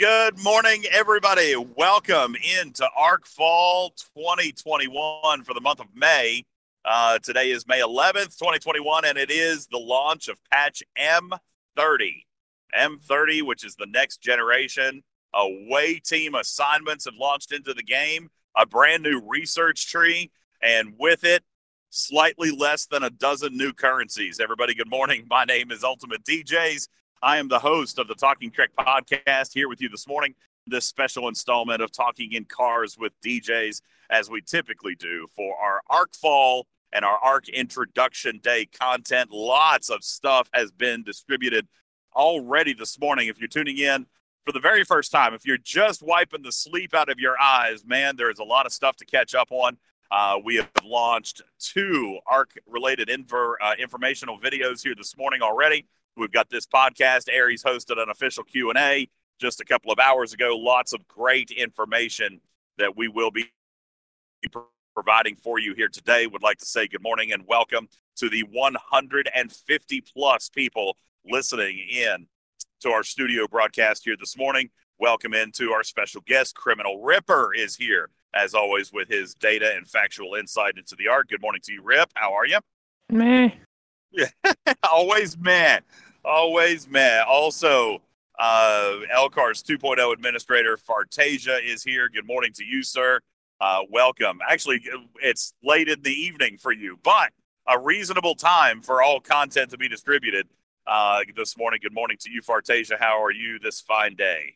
Good morning, everybody. Welcome into ARC Fall 2021 for the month of May. Uh, today is May 11th, 2021, and it is the launch of patch M30. M30, which is the next generation. Away team assignments have launched into the game, a brand new research tree, and with it, slightly less than a dozen new currencies. Everybody, good morning. My name is Ultimate DJs. I am the host of the Talking Trek podcast here with you this morning. This special installment of Talking in Cars with DJs, as we typically do for our ARC Fall and our ARC Introduction Day content. Lots of stuff has been distributed already this morning. If you're tuning in for the very first time, if you're just wiping the sleep out of your eyes, man, there is a lot of stuff to catch up on. Uh, we have launched two ARC related inver, uh, informational videos here this morning already. We've got this podcast. Aries hosted an official Q and A just a couple of hours ago. Lots of great information that we will be providing for you here today. Would like to say good morning and welcome to the 150 plus people listening in to our studio broadcast here this morning. Welcome into our special guest, Criminal Ripper, is here as always with his data and factual insight into the art. Good morning to you, Rip. How are you? Meh. Yeah, always mad, always mad. Also, uh, Elcar's 2.0 administrator Fartasia is here. Good morning to you, sir. Uh, welcome. Actually, it's late in the evening for you, but a reasonable time for all content to be distributed uh, this morning. Good morning to you, Fartasia. How are you this fine day?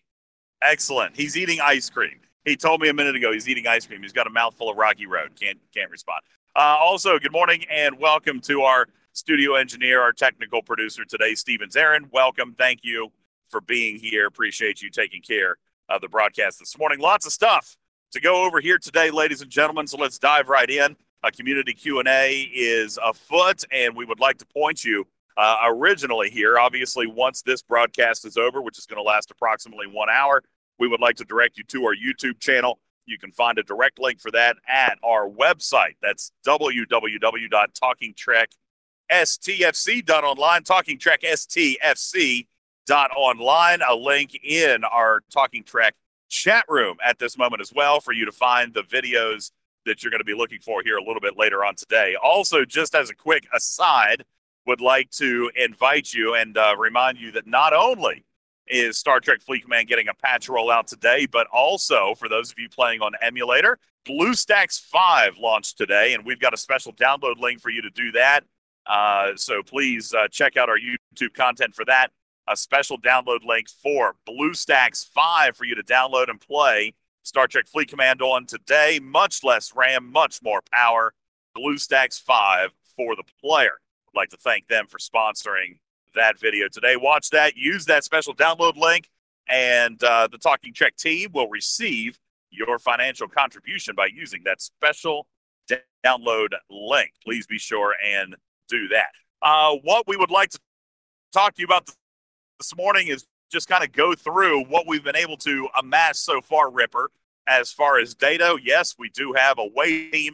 Excellent. He's eating ice cream. He told me a minute ago he's eating ice cream. He's got a mouthful of Rocky Road. Can't can't respond. Uh, also, good morning and welcome to our studio engineer, our technical producer today, Stevens Zarin. Welcome. Thank you for being here. Appreciate you taking care of the broadcast this morning. Lots of stuff to go over here today, ladies and gentlemen. So let's dive right in. A community Q&A is afoot, and we would like to point you uh, originally here. Obviously, once this broadcast is over, which is going to last approximately one hour, we would like to direct you to our YouTube channel. You can find a direct link for that at our website. That's www.talkingtrekstfc.online, Talking Trek STFC.online. A link in our Talking Trek chat room at this moment as well for you to find the videos that you're going to be looking for here a little bit later on today. Also, just as a quick aside, would like to invite you and uh, remind you that not only is Star Trek Fleet Command getting a patch rollout today, but also for those of you playing on emulator, BlueStacks 5 launched today, and we've got a special download link for you to do that. Uh, so please uh, check out our YouTube content for that. A special download link for BlueStacks 5 for you to download and play Star Trek Fleet Command on today. Much less RAM, much more power. BlueStacks 5 for the player. I'd like to thank them for sponsoring that video today. Watch that, use that special download link, and uh, the Talking Trek team will receive your financial contribution by using that special download link. Please be sure and do that. Uh, what we would like to talk to you about this morning is just kind of go through what we've been able to amass so far, Ripper. As far as data, yes, we do have away team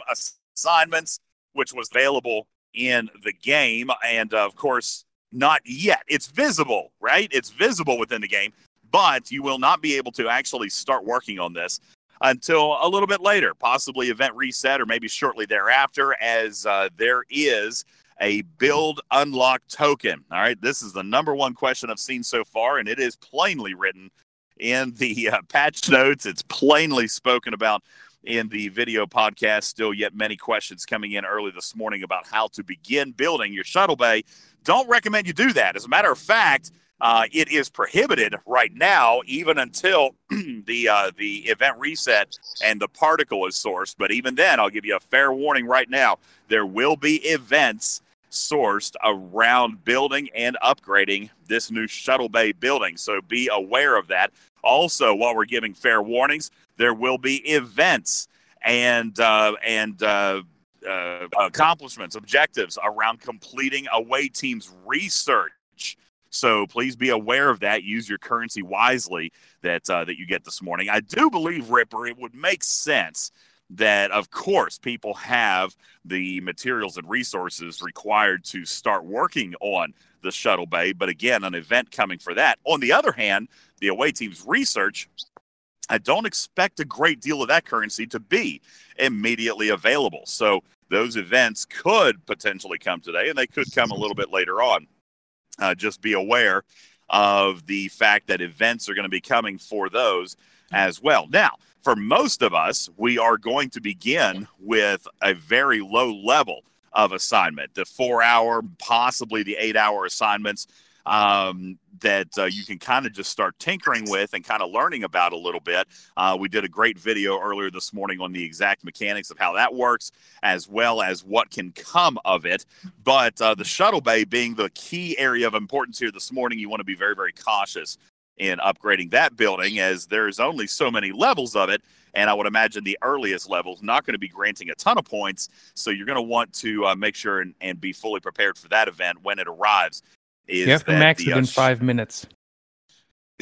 assignments, which was available in the game. And of course, not yet. It's visible, right? It's visible within the game, but you will not be able to actually start working on this until a little bit later, possibly event reset or maybe shortly thereafter, as uh, there is a build unlock token. All right, this is the number one question I've seen so far, and it is plainly written in the uh, patch notes. It's plainly spoken about in the video podcast. Still, yet many questions coming in early this morning about how to begin building your shuttle bay. Don't recommend you do that. As a matter of fact, uh, it is prohibited right now, even until the uh, the event reset and the particle is sourced. But even then, I'll give you a fair warning right now: there will be events sourced around building and upgrading this new shuttle bay building. So be aware of that. Also, while we're giving fair warnings, there will be events and uh, and uh, uh, accomplishments, objectives around completing away teams research. So please be aware of that. Use your currency wisely that uh, that you get this morning. I do believe Ripper. It would make sense that, of course, people have the materials and resources required to start working on the shuttle bay, but again, an event coming for that. On the other hand, the away team's research, I don't expect a great deal of that currency to be immediately available. So those events could potentially come today, and they could come a little bit later on. Uh, just be aware of the fact that events are going to be coming for those as well. Now, for most of us, we are going to begin with a very low level of assignment the four hour, possibly the eight hour assignments um, that uh, you can kind of just start tinkering with and kind of learning about a little bit. Uh, we did a great video earlier this morning on the exact mechanics of how that works, as well as what can come of it. But uh, the shuttle bay being the key area of importance here this morning, you want to be very, very cautious in upgrading that building as there's only so many levels of it. And I would imagine the earliest levels not going to be granting a ton of points. So you're going to want to uh, make sure and, and, be fully prepared for that event when it arrives. you have to max the, it in uh, five minutes.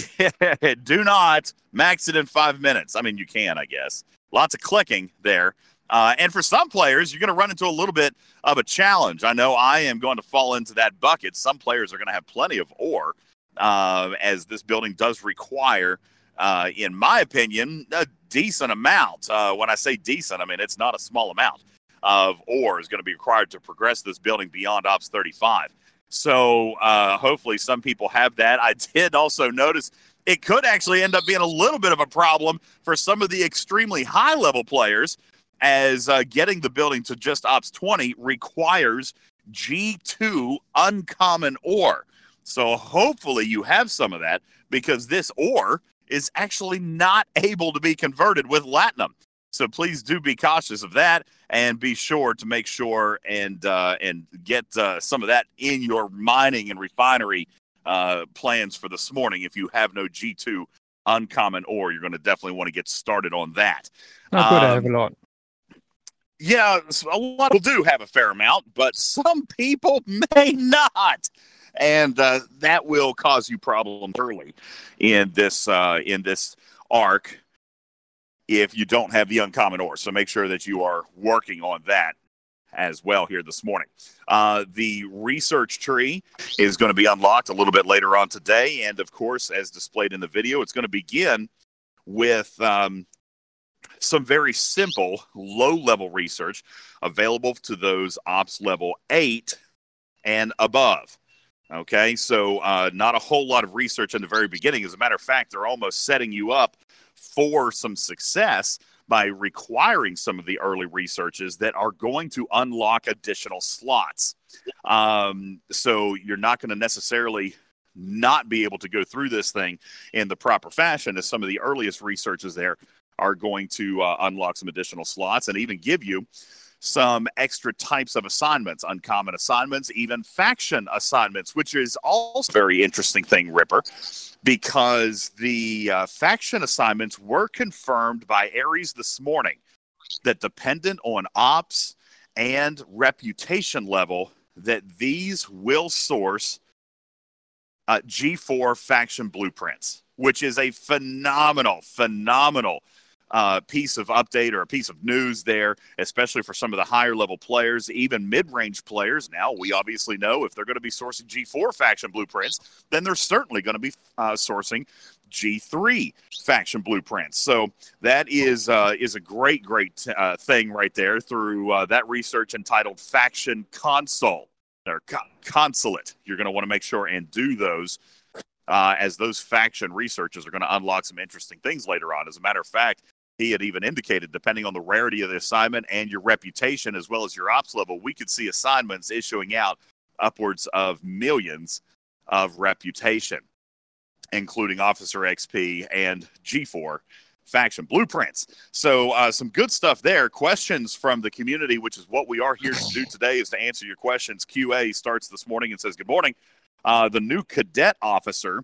do not max it in five minutes. I mean, you can, I guess. Lots of clicking there. Uh, and for some players, you're going to run into a little bit of a challenge. I know I am going to fall into that bucket. Some players are going to have plenty of ore uh, as this building does require, uh, in my opinion, a decent amount. Uh, when I say decent, I mean it's not a small amount of ore is going to be required to progress this building beyond Ops 35. So uh, hopefully some people have that. I did also notice it could actually end up being a little bit of a problem for some of the extremely high level players as uh, getting the building to just Ops 20 requires G2 uncommon ore. So hopefully you have some of that because this ore is actually not able to be converted with latinum. So please do be cautious of that and be sure to make sure and uh, and get uh, some of that in your mining and refinery uh, plans for this morning. If you have no G2 uncommon ore, you're going to definitely want to get started on that. Not good. Um, I have a lot. Yeah, a lot of people do have a fair amount, but some people may not and uh, that will cause you problems early in this uh, in this arc if you don't have the uncommon ore. So make sure that you are working on that as well here this morning. Uh, the research tree is going to be unlocked a little bit later on today, and of course, as displayed in the video, it's going to begin with. Um, some very simple low level research available to those ops level 8 and above. Okay, so uh, not a whole lot of research in the very beginning. As a matter of fact, they're almost setting you up for some success by requiring some of the early researches that are going to unlock additional slots. Um, so you're not going to necessarily not be able to go through this thing in the proper fashion, as some of the earliest researches there are going to uh, unlock some additional slots and even give you some extra types of assignments, uncommon assignments, even faction assignments, which is also a very interesting thing, Ripper, because the uh, faction assignments were confirmed by Ares this morning that dependent on ops and reputation level, that these will source uh, G4 faction blueprints, which is a phenomenal, phenomenal uh, piece of update or a piece of news there, especially for some of the higher level players, even mid range players. Now, we obviously know if they're going to be sourcing G4 faction blueprints, then they're certainly going to be uh, sourcing G3 faction blueprints. So that is uh, is a great, great uh, thing right there through uh, that research entitled Faction Console or co- Consulate. You're going to want to make sure and do those. Uh, as those faction researches are going to unlock some interesting things later on. As a matter of fact, he had even indicated, depending on the rarity of the assignment and your reputation as well as your ops level, we could see assignments issuing out upwards of millions of reputation, including Officer XP and G4 faction blueprints. So, uh, some good stuff there. Questions from the community, which is what we are here to do today, is to answer your questions. QA starts this morning and says, Good morning. Uh, the new cadet officer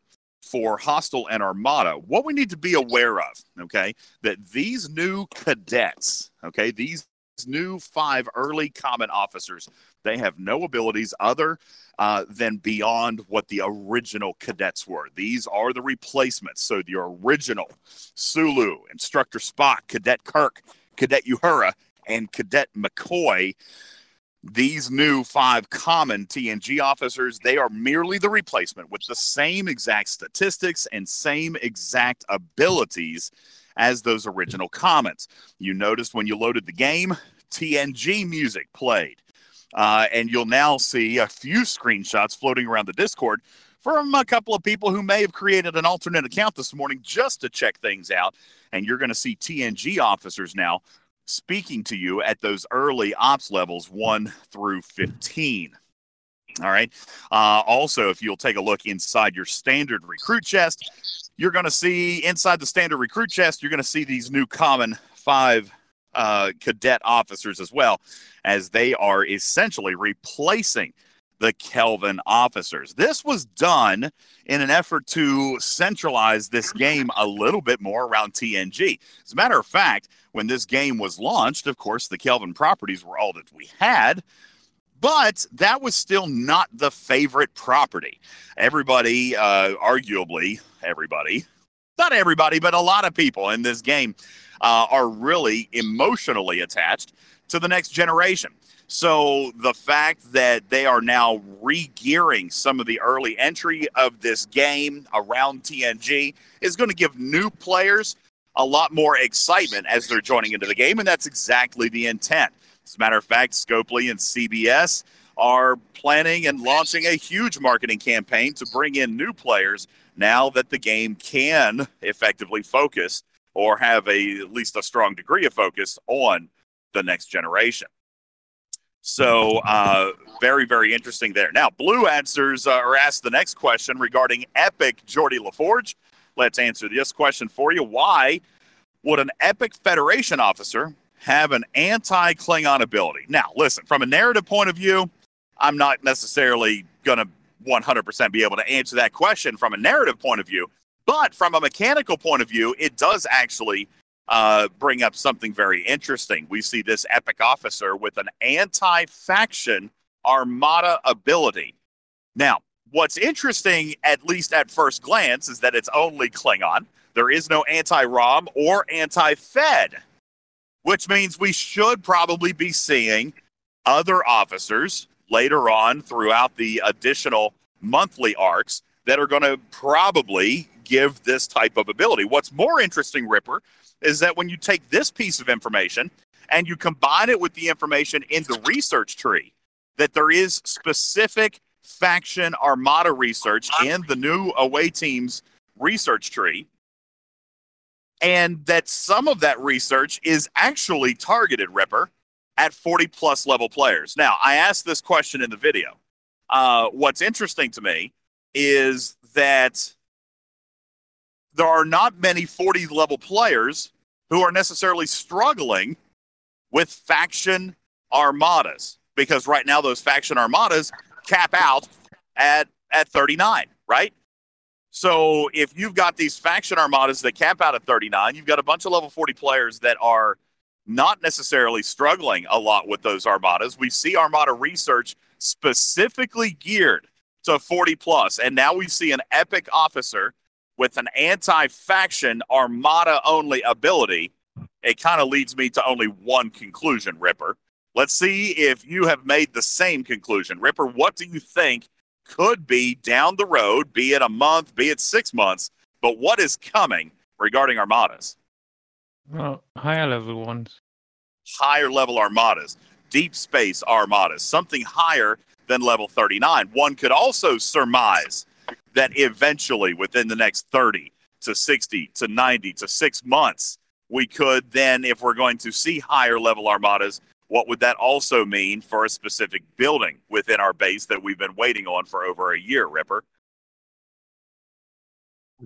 for Hostile and Armada. What we need to be aware of, okay, that these new cadets, okay, these new five early common officers, they have no abilities other uh, than beyond what the original cadets were. These are the replacements. So the original Sulu, Instructor Spock, Cadet Kirk, Cadet Uhura, and Cadet McCoy These new five common TNG officers, they are merely the replacement with the same exact statistics and same exact abilities as those original commons. You noticed when you loaded the game, TNG music played. Uh, and you'll now see a few screenshots floating around the Discord from a couple of people who may have created an alternate account this morning just to check things out. And you're going to see TNG officers now speaking to you at those early ops levels 1 through 15. All right. Uh, also, if you'll take a look inside your standard recruit chest, you're going to see inside the standard recruit chest, you're going to see these new common five uh, cadet officers as well, as they are essentially replacing the Kelvin officers. This was done in an effort to centralize this game a little bit more around TNG. As a matter of fact, when this game was launched, of course, the Kelvin properties were all that we had. But that was still not the favorite property. Everybody, uh, arguably, everybody, not everybody, but a lot of people in this game uh, are really emotionally attached to the next generation. So the fact that they are now re-gearing some of the early entry of this game around TNG is going to give new players a lot more excitement as they're joining into the game, and that's exactly the intent. As a matter of fact, Scopely and CBS are planning and launching a huge marketing campaign to bring in new players now that the game can effectively focus or have a at least a strong degree of focus on the next generation. So, uh, very, very interesting there. Now, Blue answers uh, or asks the next question regarding Epic Geordi LaForge. Let's answer this question for you. Why would an Epic Federation officer have an anti Klingon ability? Now, listen, from a narrative point of view, I'm not necessarily going to 100% be able to answer that question from a narrative point of view. But from a mechanical point of view, it does actually uh, bring up something very interesting. We see this epic officer with an anti faction armada ability. Now, what's interesting, at least at first glance, is that it's only Klingon. There is no anti ROM or anti Fed, which means we should probably be seeing other officers later on throughout the additional monthly arcs that are going to probably give this type of ability. What's more interesting, Ripper, is that when you take this piece of information and you combine it with the information in the research tree, that there is specific faction armada research in the new away team's research tree, and that some of that research is actually targeted, Ripper, at 40 plus level players. Now, I asked this question in the video. Uh, what's interesting to me is that there are not many 40 level players who are necessarily struggling with faction armadas because right now those faction armadas cap out at at 39, right? So if you've got these faction armadas that cap out at 39, you've got a bunch of level 40 players that are not necessarily struggling a lot with those armadas. We see armada research specifically geared to 40 plus, and now we see an epic officer with an anti faction armada only ability, it kind of leads me to only one conclusion, Ripper. Let's see if you have made the same conclusion. Ripper, what do you think could be down the road, be it a month, be it six months, but what is coming regarding armadas? Well, higher level ones. Higher level armadas, deep space armadas, something higher than level 39. One could also surmise that eventually within the next 30 to 60 to 90 to six months, we could then, if we're going to see higher level armadas, what would that also mean for a specific building within our base that we've been waiting on for over a year, Ripper?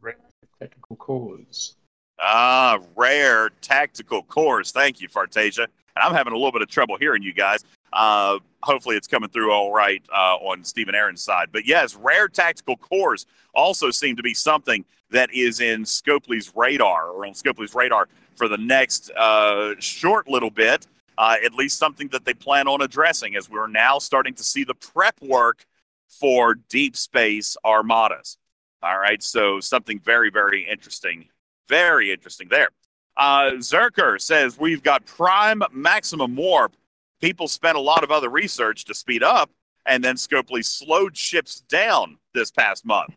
Rare tactical cores. Ah, rare tactical cores. Thank you, Fartasia. And I'm having a little bit of trouble hearing you guys. Uh, hopefully, it's coming through all right uh, on Stephen Aaron's side. But yes, rare tactical cores also seem to be something that is in Scopely's radar or on Scopely's radar for the next uh, short little bit. Uh, at least something that they plan on addressing as we're now starting to see the prep work for deep space armadas. All right, so something very, very interesting. Very interesting there. Uh, Zerker says we've got prime maximum warp people spent a lot of other research to speed up, and then Scopely slowed ships down this past month.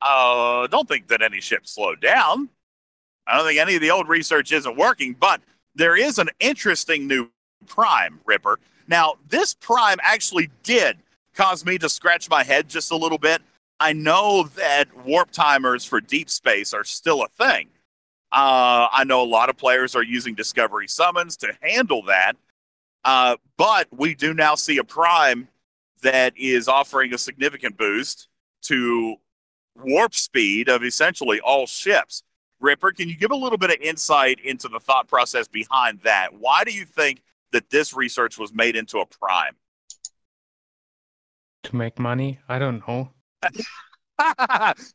Uh, don't think that any ship slowed down. I don't think any of the old research isn't working, but there is an interesting new prime, Ripper. Now, this prime actually did cause me to scratch my head just a little bit. I know that warp timers for deep space are still a thing. Uh, I know a lot of players are using Discovery summons to handle that. Uh, but we do now see a prime that is offering a significant boost to warp speed of essentially all ships. Ripper, can you give a little bit of insight into the thought process behind that? Why do you think that this research was made into a prime? To make money? I don't know.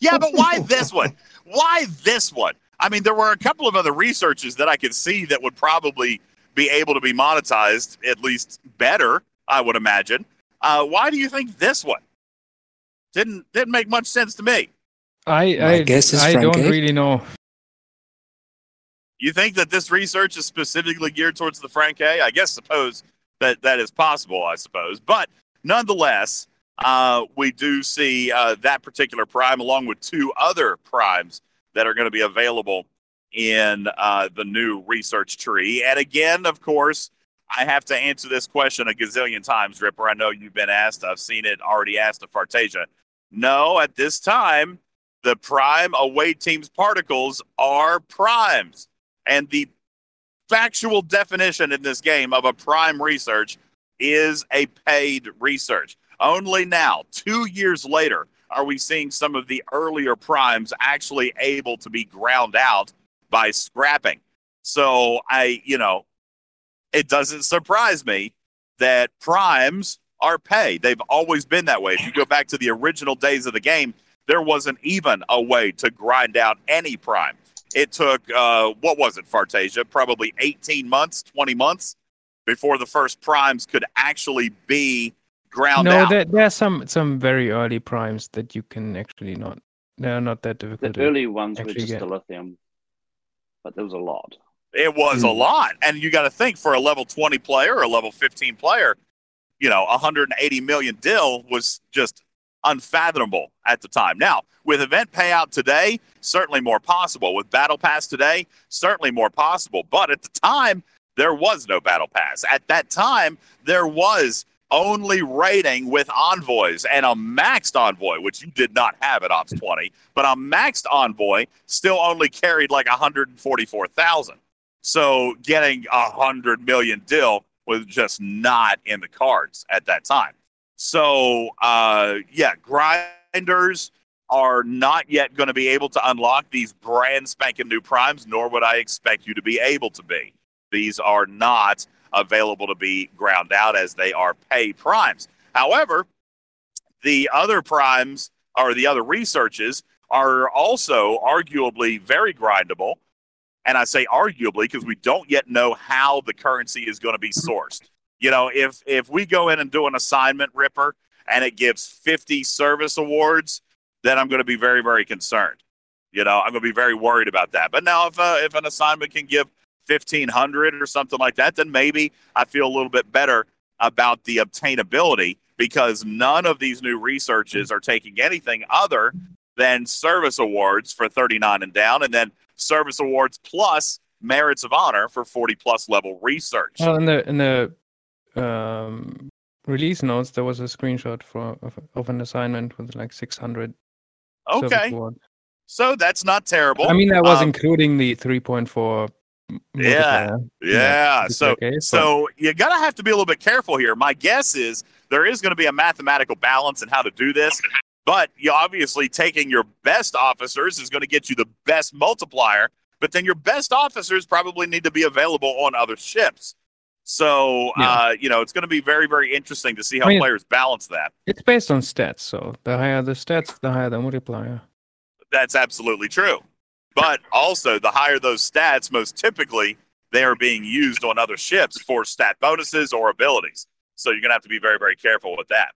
yeah, but why this one? Why this one? I mean, there were a couple of other researches that I could see that would probably be able to be monetized at least better, I would imagine. Uh, why do you think this one didn't didn't make much sense to me? I My I, guess is I Frank don't A. really know. You think that this research is specifically geared towards the Frank A? I guess suppose that that is possible, I suppose. But nonetheless, uh, we do see uh, that particular prime along with two other primes that are going to be available in uh, the new research tree. And again, of course, I have to answer this question a gazillion times, Ripper. I know you've been asked. I've seen it already asked of Fartasia. No, at this time, the prime away team's particles are primes. And the factual definition in this game of a prime research is a paid research. Only now, two years later, are we seeing some of the earlier primes actually able to be ground out by scrapping. So I, you know, it doesn't surprise me that primes are paid. They've always been that way. If you go back to the original days of the game, there wasn't even a way to grind out any prime. It took, uh, what was it, Fartasia? Probably 18 months, 20 months before the first primes could actually be ground no, out. there, there are some some very early primes that you can actually not. They're not that The difficult. to- early ones were actually just get- dilithium, but there was a lot. It was a Mm. lot. And you got to think for a level 20 player or a level 15 player, you know, 180 million dill was just unfathomable at the time. Now, with event payout today, certainly more possible. With battle pass today, certainly more possible. But at the time, there was no battle pass. At that time, there was only raiding with envoys and a maxed envoy, which you did not have at Ops 20, but a maxed envoy still only carried like 144,000. So getting a hundred million deal was just not in the cards at that time. So uh, yeah, grinders are not yet going to be able to unlock these brand spanking new primes, nor would I expect you to be able to be. These are not available to be ground out as they are pay primes. However, the other primes or the other researches are also arguably very grindable. And I say arguably because we don't yet know how the currency is going to be sourced. You know, if if we go in and do an assignment ripper and it gives 50 service awards, then I'm going to be very very concerned. You know, I'm going to be very worried about that. But now if uh, if an assignment can give 1500 or something like that, then maybe I feel a little bit better about the obtainability because none of these new researches are taking anything other than service awards for 39 and down and then service awards plus merits of honor for 40 plus level research. Well, in the in the um, release notes, there was a screenshot for of, of an assignment with like 600. okay. So that's not terrible. I mean, that was Um, including the 3.4. Yeah. Yeah. So so you gotta have to be a little bit careful here. My guess is there is going to be a mathematical balance in how to do this, but you obviously taking your best officers is going to get you the best multiplier. But then your best officers probably need to be available on other ships. So Yeah. uh, you know it's going to be very very interesting to see how I mean- players balance that. It's based on stats, so the higher the stats, the higher the multiplier. That's absolutely true. But also, the higher those stats, most typically they are being used on other ships for stat bonuses or abilities. So you're going to have to be very, very careful with that.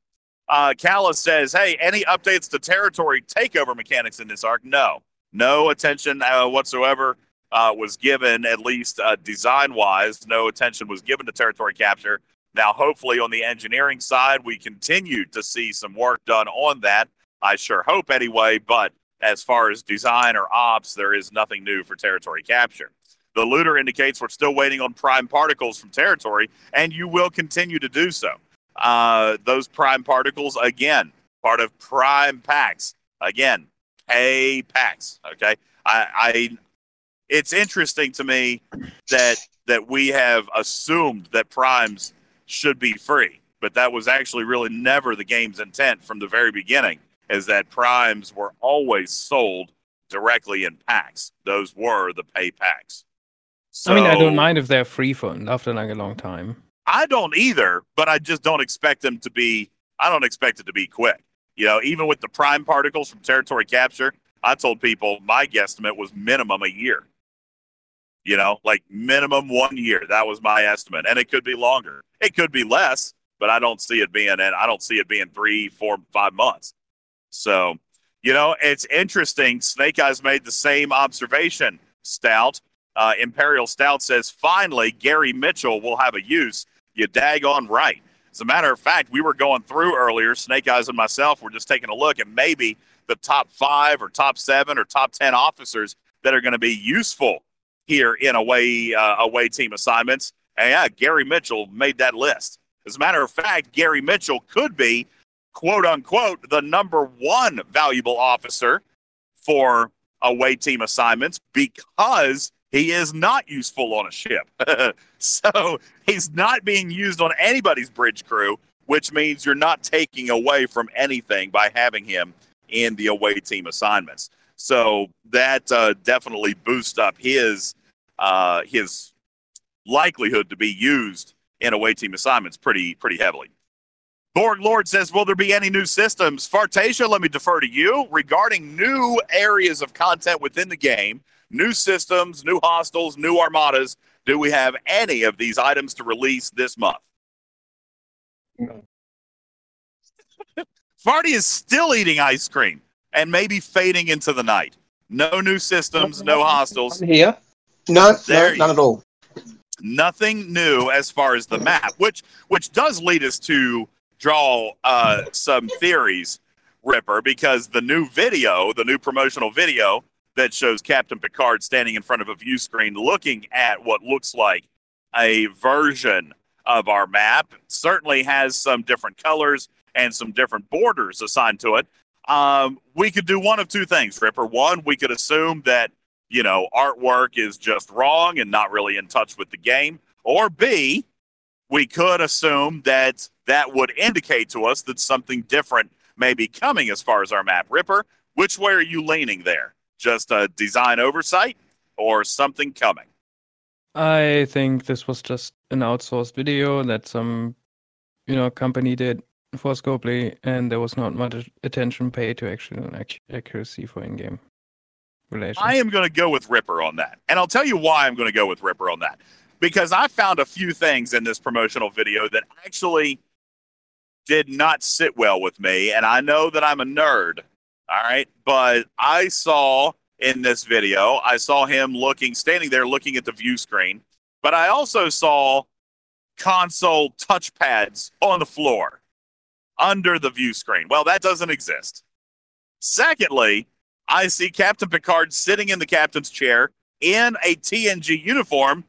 Uh, says, Hey, any updates to territory takeover mechanics in this arc? No. No attention uh, whatsoever uh, was given, at least uh, design wise. No attention was given to territory capture. Now, hopefully, on the engineering side, we continue to see some work done on that. I sure hope anyway. But as far as design or ops, there is nothing new for territory capture. The looter indicates we're still waiting on prime particles from territory, and you will continue to do so. Uh, those prime particles, again, part of prime packs. Again, pay packs. Okay. I, I it's interesting to me that that we have assumed that primes should be free, but that was actually really never the game's intent from the very beginning. Is that primes were always sold directly in packs? Those were the pay packs. So, I mean, I don't mind if they're free for after like a long time. I don't either, but I just don't expect them to be. I don't expect it to be quick. You know, even with the prime particles from territory capture, I told people my guesstimate was minimum a year. You know, like minimum one year. That was my estimate, and it could be longer. It could be less, but I don't see it being. And I don't see it being three, four, five months. So, you know, it's interesting. Snake Eyes made the same observation. Stout, uh, Imperial Stout says, finally, Gary Mitchell will have a use. You daggone right. As a matter of fact, we were going through earlier, Snake Eyes and myself were just taking a look at maybe the top five or top seven or top 10 officers that are going to be useful here in away uh, away team assignments. And yeah, Gary Mitchell made that list. As a matter of fact, Gary Mitchell could be quote unquote the number one valuable officer for away team assignments because he is not useful on a ship. so he's not being used on anybody's bridge crew, which means you're not taking away from anything by having him in the away team assignments. So that uh, definitely boosts up his uh, his likelihood to be used in away team assignments pretty pretty heavily. Borg Lord says, "Will there be any new systems?" Fartasia, let me defer to you regarding new areas of content within the game, new systems, new hostiles, new armadas. Do we have any of these items to release this month? No. Farty is still eating ice cream and maybe fading into the night. No new systems, no hostiles. Here. No, there no none at all. Nothing new as far as the map, which which does lead us to draw uh, some theories, Ripper, because the new video, the new promotional video that shows Captain Picard standing in front of a view screen looking at what looks like a version of our map, certainly has some different colors and some different borders assigned to it. Um, we could do one of two things, Ripper. One, we could assume that, you know, artwork is just wrong and not really in touch with the game. Or B, we could assume that that would indicate to us that something different may be coming as far as our map. Ripper, which way are you leaning there? Just a design oversight or something coming? I think this was just an outsourced video that some, you know, company did for Scopely, and there was not much attention paid to actual accuracy for in-game relations. I am going to go with Ripper on that, and I'll tell you why I'm going to go with Ripper on that because I found a few things in this promotional video that actually did not sit well with me, and I know that I'm a nerd. All right, but I saw in this video, I saw him looking, standing there looking at the view screen, but I also saw console touchpads on the floor under the view screen. Well, that doesn't exist. Secondly, I see Captain Picard sitting in the captain's chair in a TNG uniform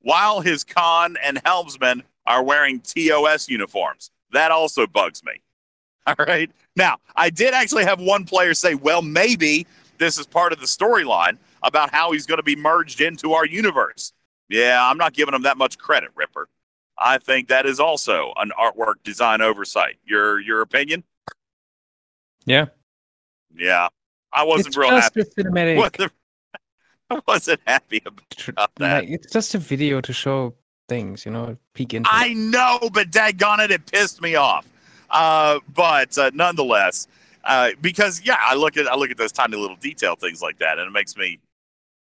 while his con and helmsman are wearing TOS uniforms. That also bugs me. All right. Now, I did actually have one player say, well, maybe this is part of the storyline about how he's going to be merged into our universe. Yeah, I'm not giving him that much credit, Ripper. I think that is also an artwork design oversight. Your your opinion? Yeah. Yeah. I wasn't it's real just happy. A cinematic... Wasn't, I wasn't happy about that. It's just a video to show things, you know, peek into. I it. know, but daggone it, it pissed me off. Uh, but uh, nonetheless, uh, because yeah, I look at I look at those tiny little detail things like that, and it makes me.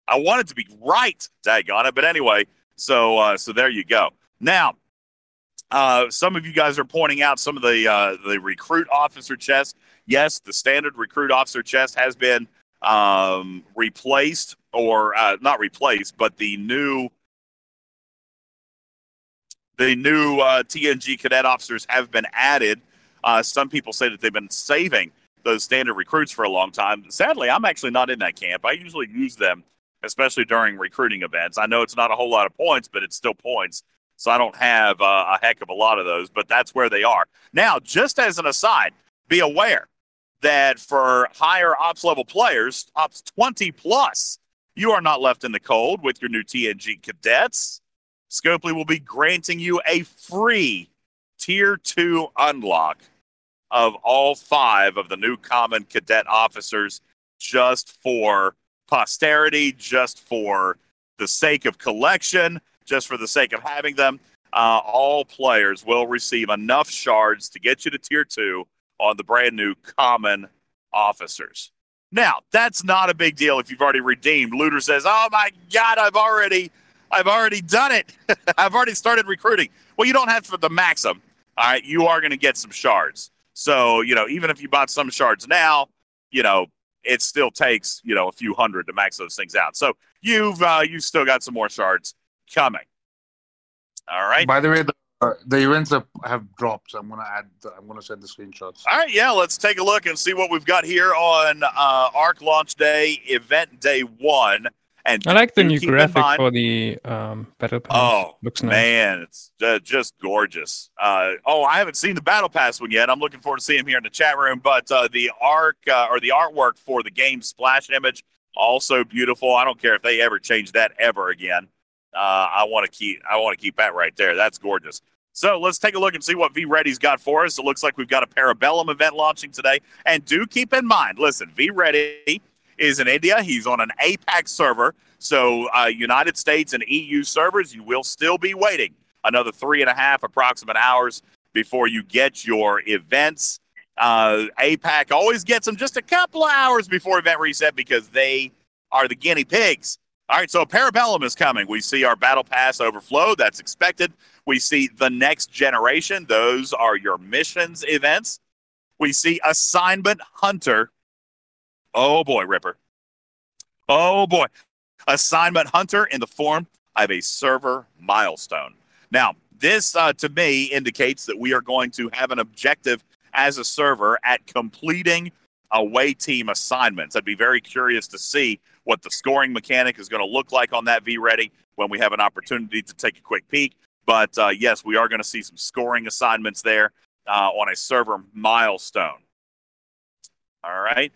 I want it to be right, daggone it. But anyway, so uh, so there you go. Now, uh, some of you guys are pointing out some of the uh, the recruit officer chest. Yes, the standard recruit officer chest has been um, replaced, or uh, not replaced, but the new The new uh, TNG cadet officers have been added. Uh, some people say that they've been saving those standard recruits for a long time. Sadly, I'm actually not in that camp. I usually use them, especially during recruiting events. I know it's not a whole lot of points, but it's still points. So I don't have uh, a heck of a lot of those, but that's where they are. Now, just as an aside, be aware that for higher ops level players, ops 20 plus, you are not left in the cold with your new TNG cadets. Scopely will be granting you a free tier two unlock of all five of the new common cadet officers just for posterity, just for the sake of collection, just for the sake of having them. Uh, all players will receive enough shards to get you to tier two on the brand new common officers. Now, that's not a big deal if you've already redeemed. Looter says, "Oh my god, I've already I've already done it. I've already started recruiting." Well, you don't have to the maxim. All right, you are going to get some shards. So, you know, even if you bought some shards now, you know, it still takes, you know, a few hundred to max those things out. So, you've uh you've still got some more shards coming. All right. By the way, the uh, the events have, have dropped, so I'm gonna add. The, I'm gonna send the screenshots. All right, yeah, let's take a look and see what we've got here on uh, Arc Launch Day, Event Day One. And I like the new graphic mind, for the um, battle pass. Oh, looks nice. man, it's uh, just gorgeous. Uh, oh, I haven't seen the battle pass one yet. I'm looking forward to seeing him here in the chat room. But uh, the arc uh, or the artwork for the game splash image also beautiful. I don't care if they ever change that ever again. Uh, I want to keep I want to keep that right there. That's gorgeous. So let's take a look and see what V Ready's got for us. It looks like we've got a Parabellum event launching today. And do keep in mind, listen, V Ready is in India. He's on an APAC server. So uh, United States and EU servers, you will still be waiting another three and a half approximate hours before you get your events. Uh, APAC always gets them just a couple of hours before event reset because they are the guinea pigs all right, so Parabellum is coming. We see our Battle Pass overflow. That's expected. We see the next generation. Those are your missions events. We see Assignment Hunter. Oh boy, Ripper. Oh boy. Assignment Hunter in the form of a server milestone. Now, this uh, to me indicates that we are going to have an objective as a server at completing away team assignments. I'd be very curious to see what the scoring mechanic is going to look like on that V Ready when we have an opportunity to take a quick peek. But uh, yes, we are going to see some scoring assignments there uh, on a server milestone. All right.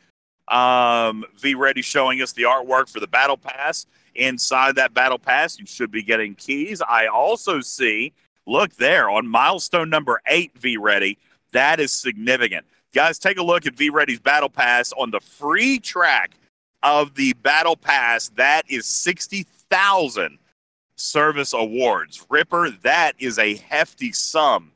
Um, v Ready showing us the artwork for the Battle Pass. Inside that Battle Pass, you should be getting keys. I also see, look there on milestone number eight, V Ready. That is significant. Guys, take a look at V Ready's Battle Pass on the free track of the Battle Pass. That is 60,000 service awards. Ripper, that is a hefty sum,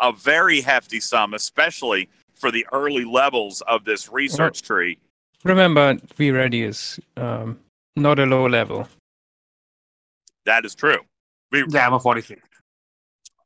a very hefty sum, especially for the early levels of this research tree. Remember, V Ready is um, not a low level. That is true. V- yeah, I'm a 46.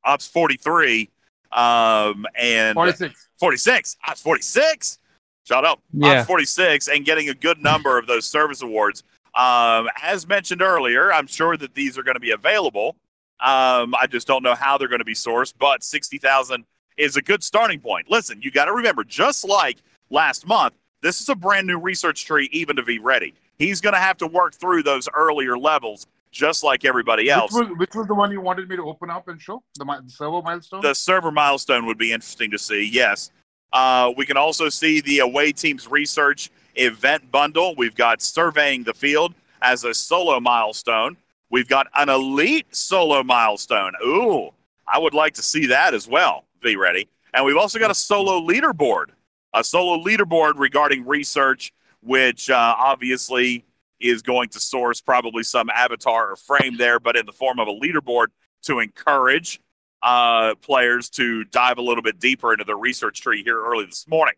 Ops 43 um, and 46. 46. Ops 46. Shut up. Yeah. 46 and getting a good number of those service awards. Um, as mentioned earlier, I'm sure that these are going to be available. Um, I just don't know how they're going to be sourced, but 60,000 is a good starting point. Listen, you got to remember, just like last month, this is a brand new research tree, even to V Ready. He's going to have to work through those earlier levels, just like everybody else. Which was, which was the one you wanted me to open up and show? The, the server milestone? The server milestone would be interesting to see, yes. Uh, we can also see the away team's research event bundle. We've got surveying the field as a solo milestone. We've got an elite solo milestone. Ooh, I would like to see that as well. V Ready. And we've also got a solo leaderboard, a solo leaderboard regarding research, which uh, obviously is going to source probably some avatar or frame there, but in the form of a leaderboard to encourage uh, players to dive a little bit deeper into the research tree here early this morning.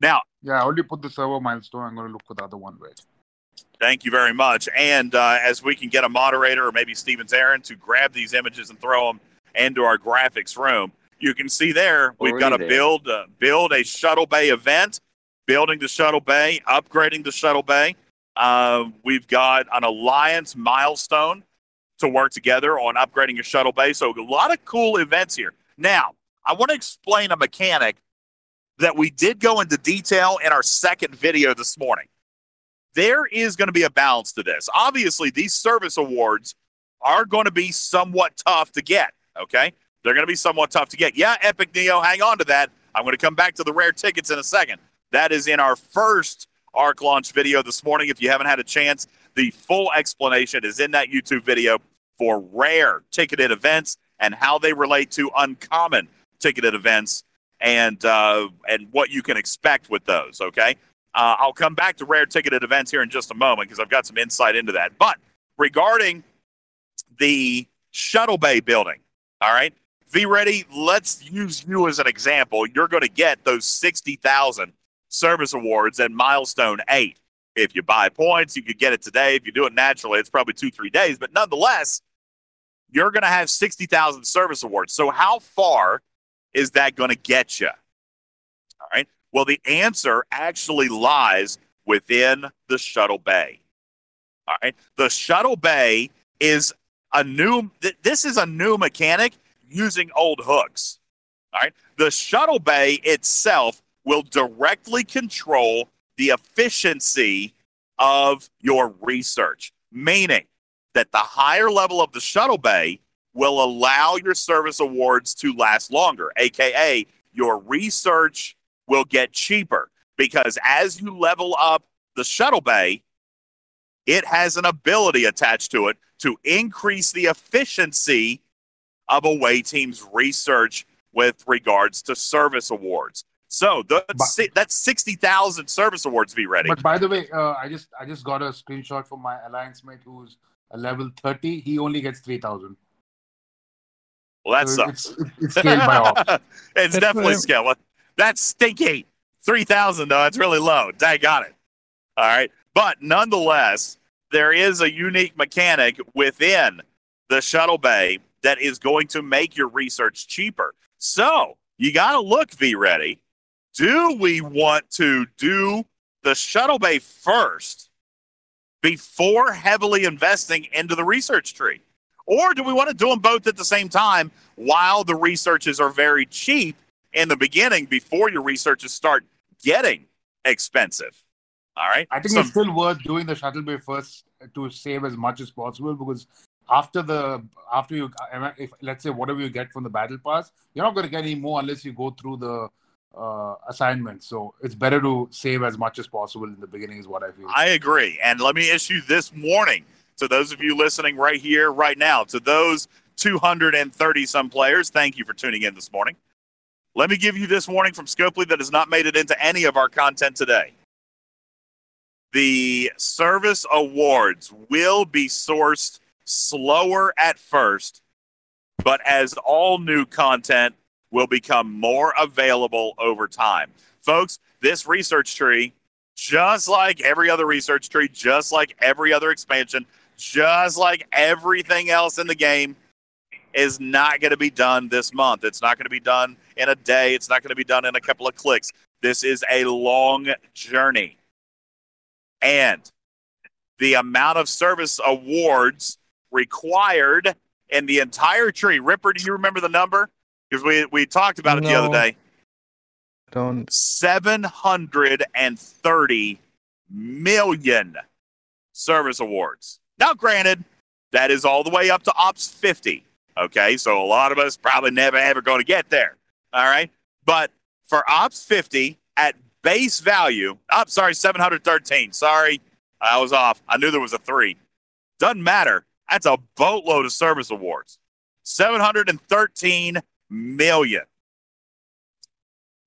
Now, yeah, I already put the server milestone. I'm going to look for the other one. Wait. Thank you very much. And uh, as we can get a moderator or maybe Steven's Aaron to grab these images and throw them into our graphics room, you can see there we've got to build uh, build a shuttle bay event, building the shuttle bay, upgrading the shuttle bay. Uh, we've got an alliance milestone to work together on upgrading your shuttle bay. So a lot of cool events here. Now, I want to explain a mechanic that we did go into detail in our second video this morning. There is going to be a balance to this. Obviously, these service awards are going to be somewhat tough to get. Okay. They're going to be somewhat tough to get. Yeah, Epic Neo, hang on to that. I'm going to come back to the rare tickets in a second. That is in our first ARC launch video this morning. If you haven't had a chance, the full explanation is in that YouTube video for rare ticketed events and how they relate to uncommon ticketed events and uh, and what you can expect with those. Okay, uh, I'll come back to rare ticketed events here in just a moment because I've got some insight into that. But regarding the Shuttle Bay building, all right, V Ready, let's use you as an example. You're going to get those sixty thousand service awards at milestone eight. If you buy points, you could get it today. If you do it naturally, it's probably two, three days. But nonetheless, you're going to have 60,000 service awards. So, how far is that going to get you? All right. Well, the answer actually lies within the shuttle bay. All right. The shuttle bay is a new, th- this is a new mechanic using old hooks. All right. The shuttle bay itself will directly control the efficiency of your research, meaning that the higher level of the shuttle bay will allow your service awards to last longer, aka your research will get cheaper because as you level up the shuttle bay, it has an ability attached to it to increase the efficiency of away team's research with regards to service awards. So that's, but, that's sixty thousand service awards. V Ready. But by the way, uh, I just I just got a screenshot from my alliance mate who's a level thirty. He only gets three thousand. Well, that so sucks. It's, it's, scaled by off. it's definitely scaled. That's stinky. Three thousand though. That's really low. I got it. All right, but nonetheless, there is a unique mechanic within the shuttle bay that is going to make your research cheaper. So you got to look V ready do we want to do the shuttle bay first before heavily investing into the research tree? Or do we want to do them both at the same time while the researches are very cheap in the beginning before your researches start getting expensive? All right. I think so, it's still worth doing the shuttle bay first to save as much as possible because after the after you if let's say whatever you get from the battle pass, you're not going to get any more unless you go through the uh, assignments. So it's better to save as much as possible in the beginning, is what I feel. I agree. And let me issue this warning to those of you listening right here, right now, to those 230 some players. Thank you for tuning in this morning. Let me give you this warning from Scopely that has not made it into any of our content today. The service awards will be sourced slower at first, but as all new content will become more available over time. Folks, this research tree, just like every other research tree, just like every other expansion, just like everything else in the game, is not going to be done this month. It's not going to be done in a day. It's not going to be done in a couple of clicks. This is a long journey. And the amount of service awards required in the entire tree. Ripper, do you remember the number? because we we talked about it no, the other day. Don't. Seven hundred and thirty million service awards. Now, granted, that is all the way up to Ops 50. Okay, so a lot of us probably never ever going to get there. All right, but for Ops 50 at base value, I'm sorry, 713. Sorry, I was off. I knew there was a three. Doesn't matter. That's a boatload of service awards. 713 million.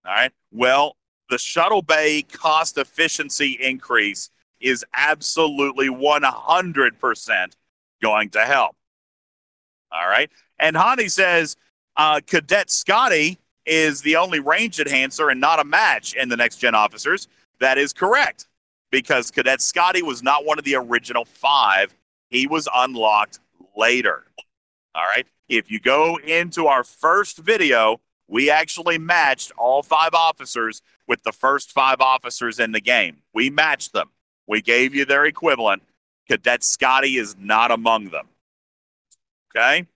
All right. Well, the shuttle bay cost efficiency increase is absolutely 100% going to help. All right. And Hani says uh, Cadet Scotty is the only range enhancer and not a match in the next gen officers. That is correct because Cadet Scotty was not one of the original five. He was unlocked later. All right. If you go into our first video, we actually matched all five officers with the first five officers in the game. We matched them. We gave you their equivalent. Cadet Scotty is not among them. Okay.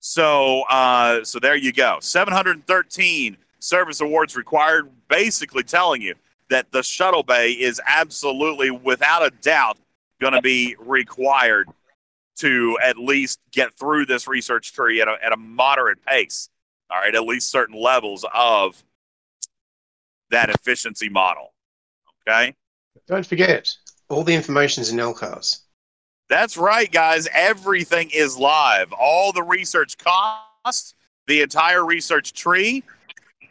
So, uh, so there you go. 713 service awards required, basically telling you that the shuttle bay is absolutely, without a doubt, going to be required to at least get through this research tree at a, at a moderate pace. All right, at least certain levels of that efficiency model. Okay. Don't forget, all the information is in LCARS. That's right, guys. Everything is live. All the research costs, the entire research tree,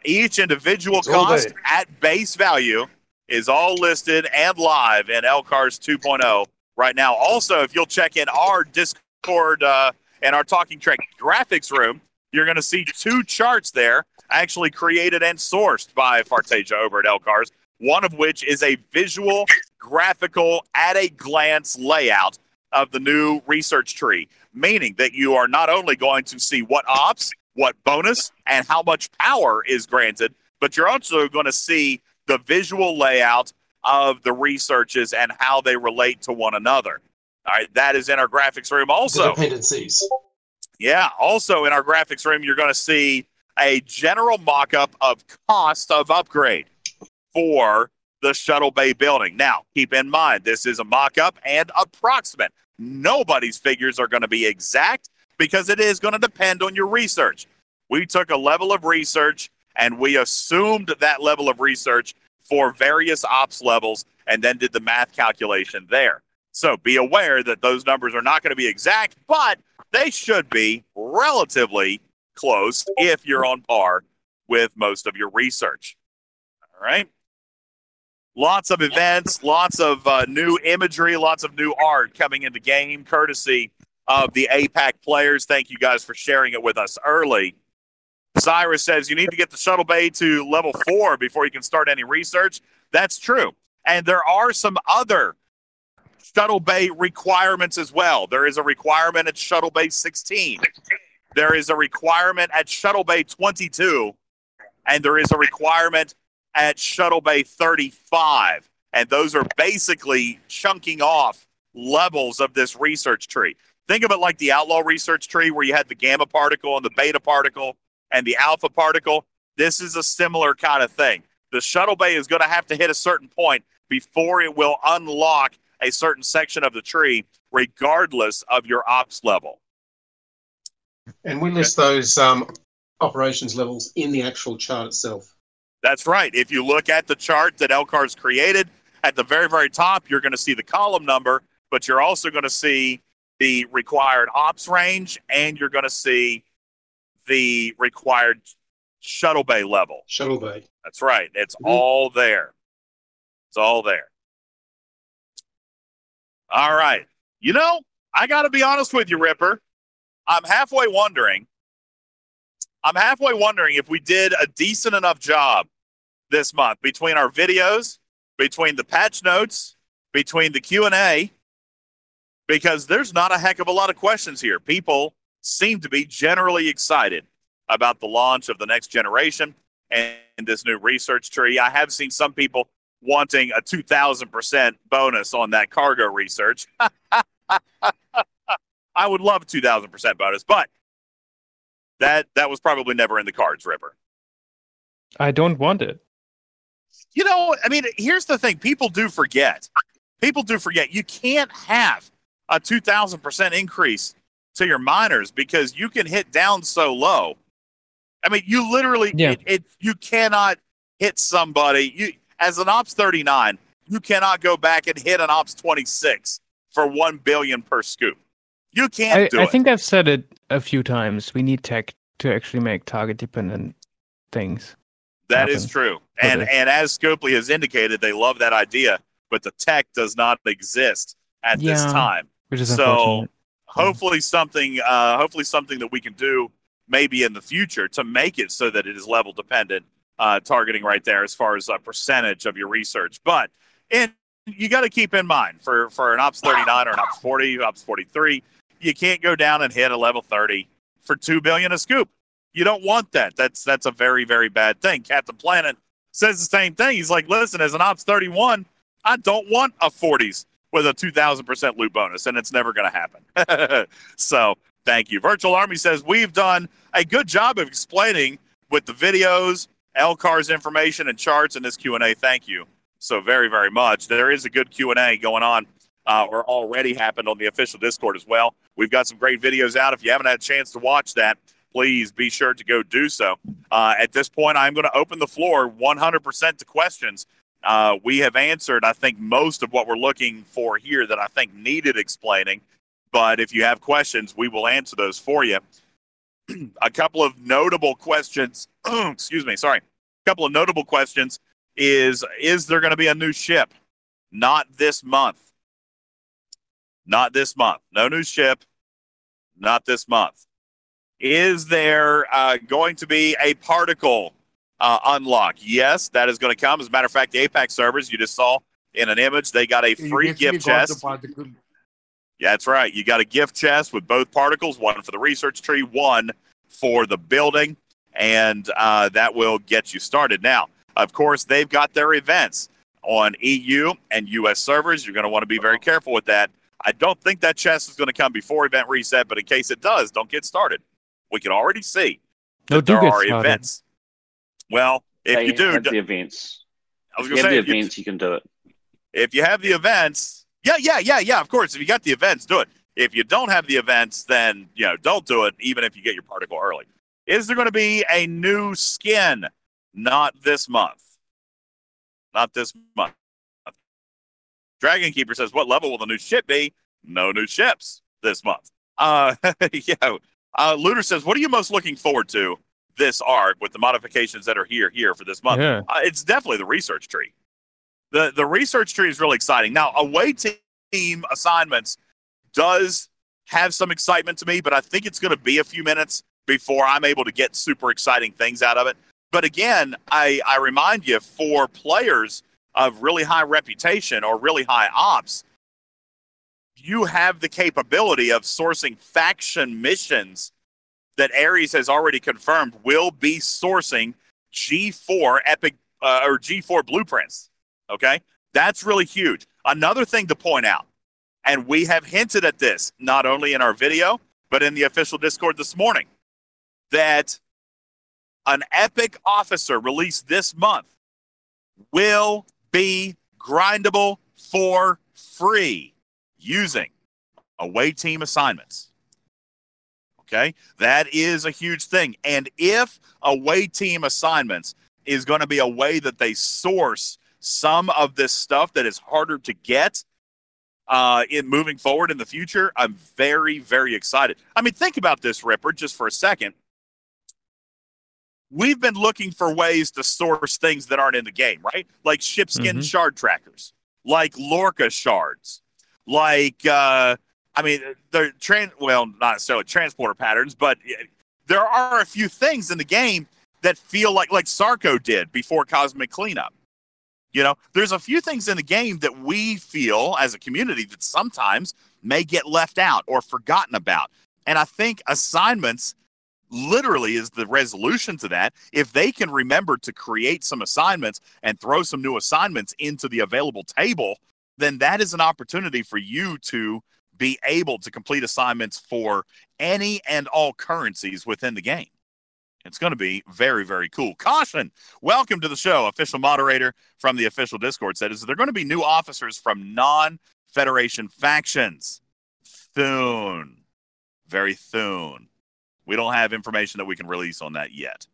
each individual It's cost at base value is all listed and live in LCARS 2.0 right now. Also, if you'll check in our Discord uh, and our Talking Trek graphics room, you're going to see two charts there, actually created and sourced by Fartasia over at LCARS. One of which is a visual, graphical, at a glance layout of the new research tree, meaning that you are not only going to see what ops, what bonus, and how much power is granted, but you're also going to see the visual layout of the researches and how they relate to one another. All right, that is in our graphics room also. dependencies. Yeah, also in our graphics room, you're going to see a general mock up of cost of upgrade for the Shuttle Bay building. Now, keep in mind, this is a mock up and approximate. Nobody's figures are going to be exact because it is going to depend on your research. We took a level of research and we assumed that level of research for various ops levels and then did the math calculation there. So be aware that those numbers are not going to be exact, but they should be relatively close if you're on par with most of your research. All right. Lots of events, lots of uh, new imagery, lots of new art coming into game, courtesy of the APAC players. Thank you guys for sharing it with us early. Cyrus says you need to get the shuttle bay to level four before you can start any research. That's true. And there are some other shuttle bay requirements as well. There is a requirement at shuttle bay 16. There is a requirement at shuttle bay 22 and there is a requirement at shuttle bay 35 and those are basically chunking off levels of this research tree. Think of it like the outlaw research tree where you had the gamma particle and the beta particle and the alpha particle. This is a similar kind of thing. The shuttle bay is going to have to hit a certain point before it will unlock a certain section of the tree, regardless of your ops level. And we list those um, operations levels in the actual chart itself. That's right. If you look at the chart that LCARS created, at the very, very top, you're going to see the column number, but you're also going to see the required ops range and you're going to see the required shuttle bay level. Shuttle bay. That's right. It's Mhm. all there. It's all there. All right. You know, I got to be honest with you, Ripper. I'm halfway wondering. I'm halfway wondering if we did a decent enough job this month between our videos, between the patch notes, between the Q&A because there's not a heck of a lot of questions here. People seem to be generally excited about the launch of the next generation and this new research tree. I have seen some people wanting a 2000% bonus on that cargo research. I would love a 2000% bonus, but that that was probably never in the cards, Ripper. I don't want it. You know, I mean, here's the thing people do forget. People do forget you can't have a 2000% increase to your miners because you can hit down so low. I mean, you literally Yeah. it, it you cannot hit somebody. You as an ops 39, you cannot go back and hit an ops 26 for 1 billion per scoop. You can't I, do I it. think I've said it a few times. We need tech to actually make target dependent things. That is true. And Okay. and as Scopely has indicated, they love that idea, but the tech does not exist at this time. Which is So, unfortunate. Hopefully something uh hopefully something that we can do maybe in the future to make it so that it is level dependent uh targeting right there as far as a percentage of your research. But and you got to keep in mind for for an ops 39 or an ops 40, ops 43, you can't go down and hit a level 30 for 2 billion a scoop. You don't want that. That's that's a very very bad thing. Captain Planet says the same thing. He's like, "Listen, as an ops 31, I don't want a 40s with a 2000% loot bonus and it's never going to happen." so, Thank you. Virtual Army says we've done a good job of explaining with the videos, LCARS information, and charts in this Q and A. Thank you so very, very much. There is a good Q and A going on, uh, or already happened on the official Discord as well. We've got some great videos out. If you haven't had a chance to watch that, please be sure to go do so. Uh, at this point, I'm going to open the floor 100% to questions. Uh, we have answered, I think, most of what we're looking for here that I think needed explaining. But if you have questions, we will answer those for you. a couple of notable questions. excuse me, sorry. A couple of notable questions is Is there going to be a new ship? Not this month. Not this month. No new ship. Not this month. Is there uh, going to be a particle uh, unlock? Yes, that is going to come. As a matter of fact, the APAC servers you just saw in an image, they got a free gift chest. Yeah, that's right. You got a gift chest with both particles, one for the research tree, one for the building, and uh, that will get you started. Now, of course, they've got their events on EU and US servers. You're going to want to be very careful with that. I don't think that chest is going to come before event reset, but in case it does, don't get started. We can already see no, that there are started. events. Well, if they you do the events, I was going to say the events, you, you can do it. If you have the events, yeah, yeah, yeah, yeah. Of course, if you got the events, do it. If you don't have the events, then you know don't do it. Even if you get your particle early, is there going to be a new skin? Not this month. Not this month. Dragon Keeper says, "What level will the new ship be?" No new ships this month. Uh, yeah. Uh, Looter says, "What are you most looking forward to this arc with the modifications that are here here for this month?" Yeah. Uh, it's definitely the research tree. the The research tree is really exciting. Now, away team assignments does have some excitement to me, but I think it's going to be a few minutes before I'm able to get super exciting things out of it. But again, I, I remind you for players of really high reputation or really high ops, you have the capability of sourcing faction missions that Ares has already confirmed will be sourcing G4 epic uh, or G4 blueprints. Okay, that's really huge. Another thing to point out, and we have hinted at this not only in our video but in the official Discord this morning, that an epic officer released this month will be grindable for free using away team assignments. Okay, that is a huge thing. And if away team assignments is going to be a way that they source some of this stuff that is harder to get uh, in moving forward in the future, I'm very, very excited. I mean, think about this, Ripper, just for a second we've been looking for ways to source things that aren't in the game, right? Like shipskin mm-hmm. shard trackers, like Lorca shards, like uh, I mean, they're trans well, not necessarily transporter patterns, but there are a few things in the game that feel like like Sarco did before Cosmic Cleanup. You know, there's a few things in the game that we feel as a community that sometimes may get left out or forgotten about. And I think assignments literally is the resolution to that. If they can remember to create some assignments and throw some new assignments into the available table, then that is an opportunity for you to be able to complete assignments for any and all currencies within the game. It's going to be very, very cool. Caution! Welcome to the show. Official moderator from the official Discord said, "Is there going to be new officers from non-Federation factions?" Soon, very soon. We don't have information that we can release on that yet.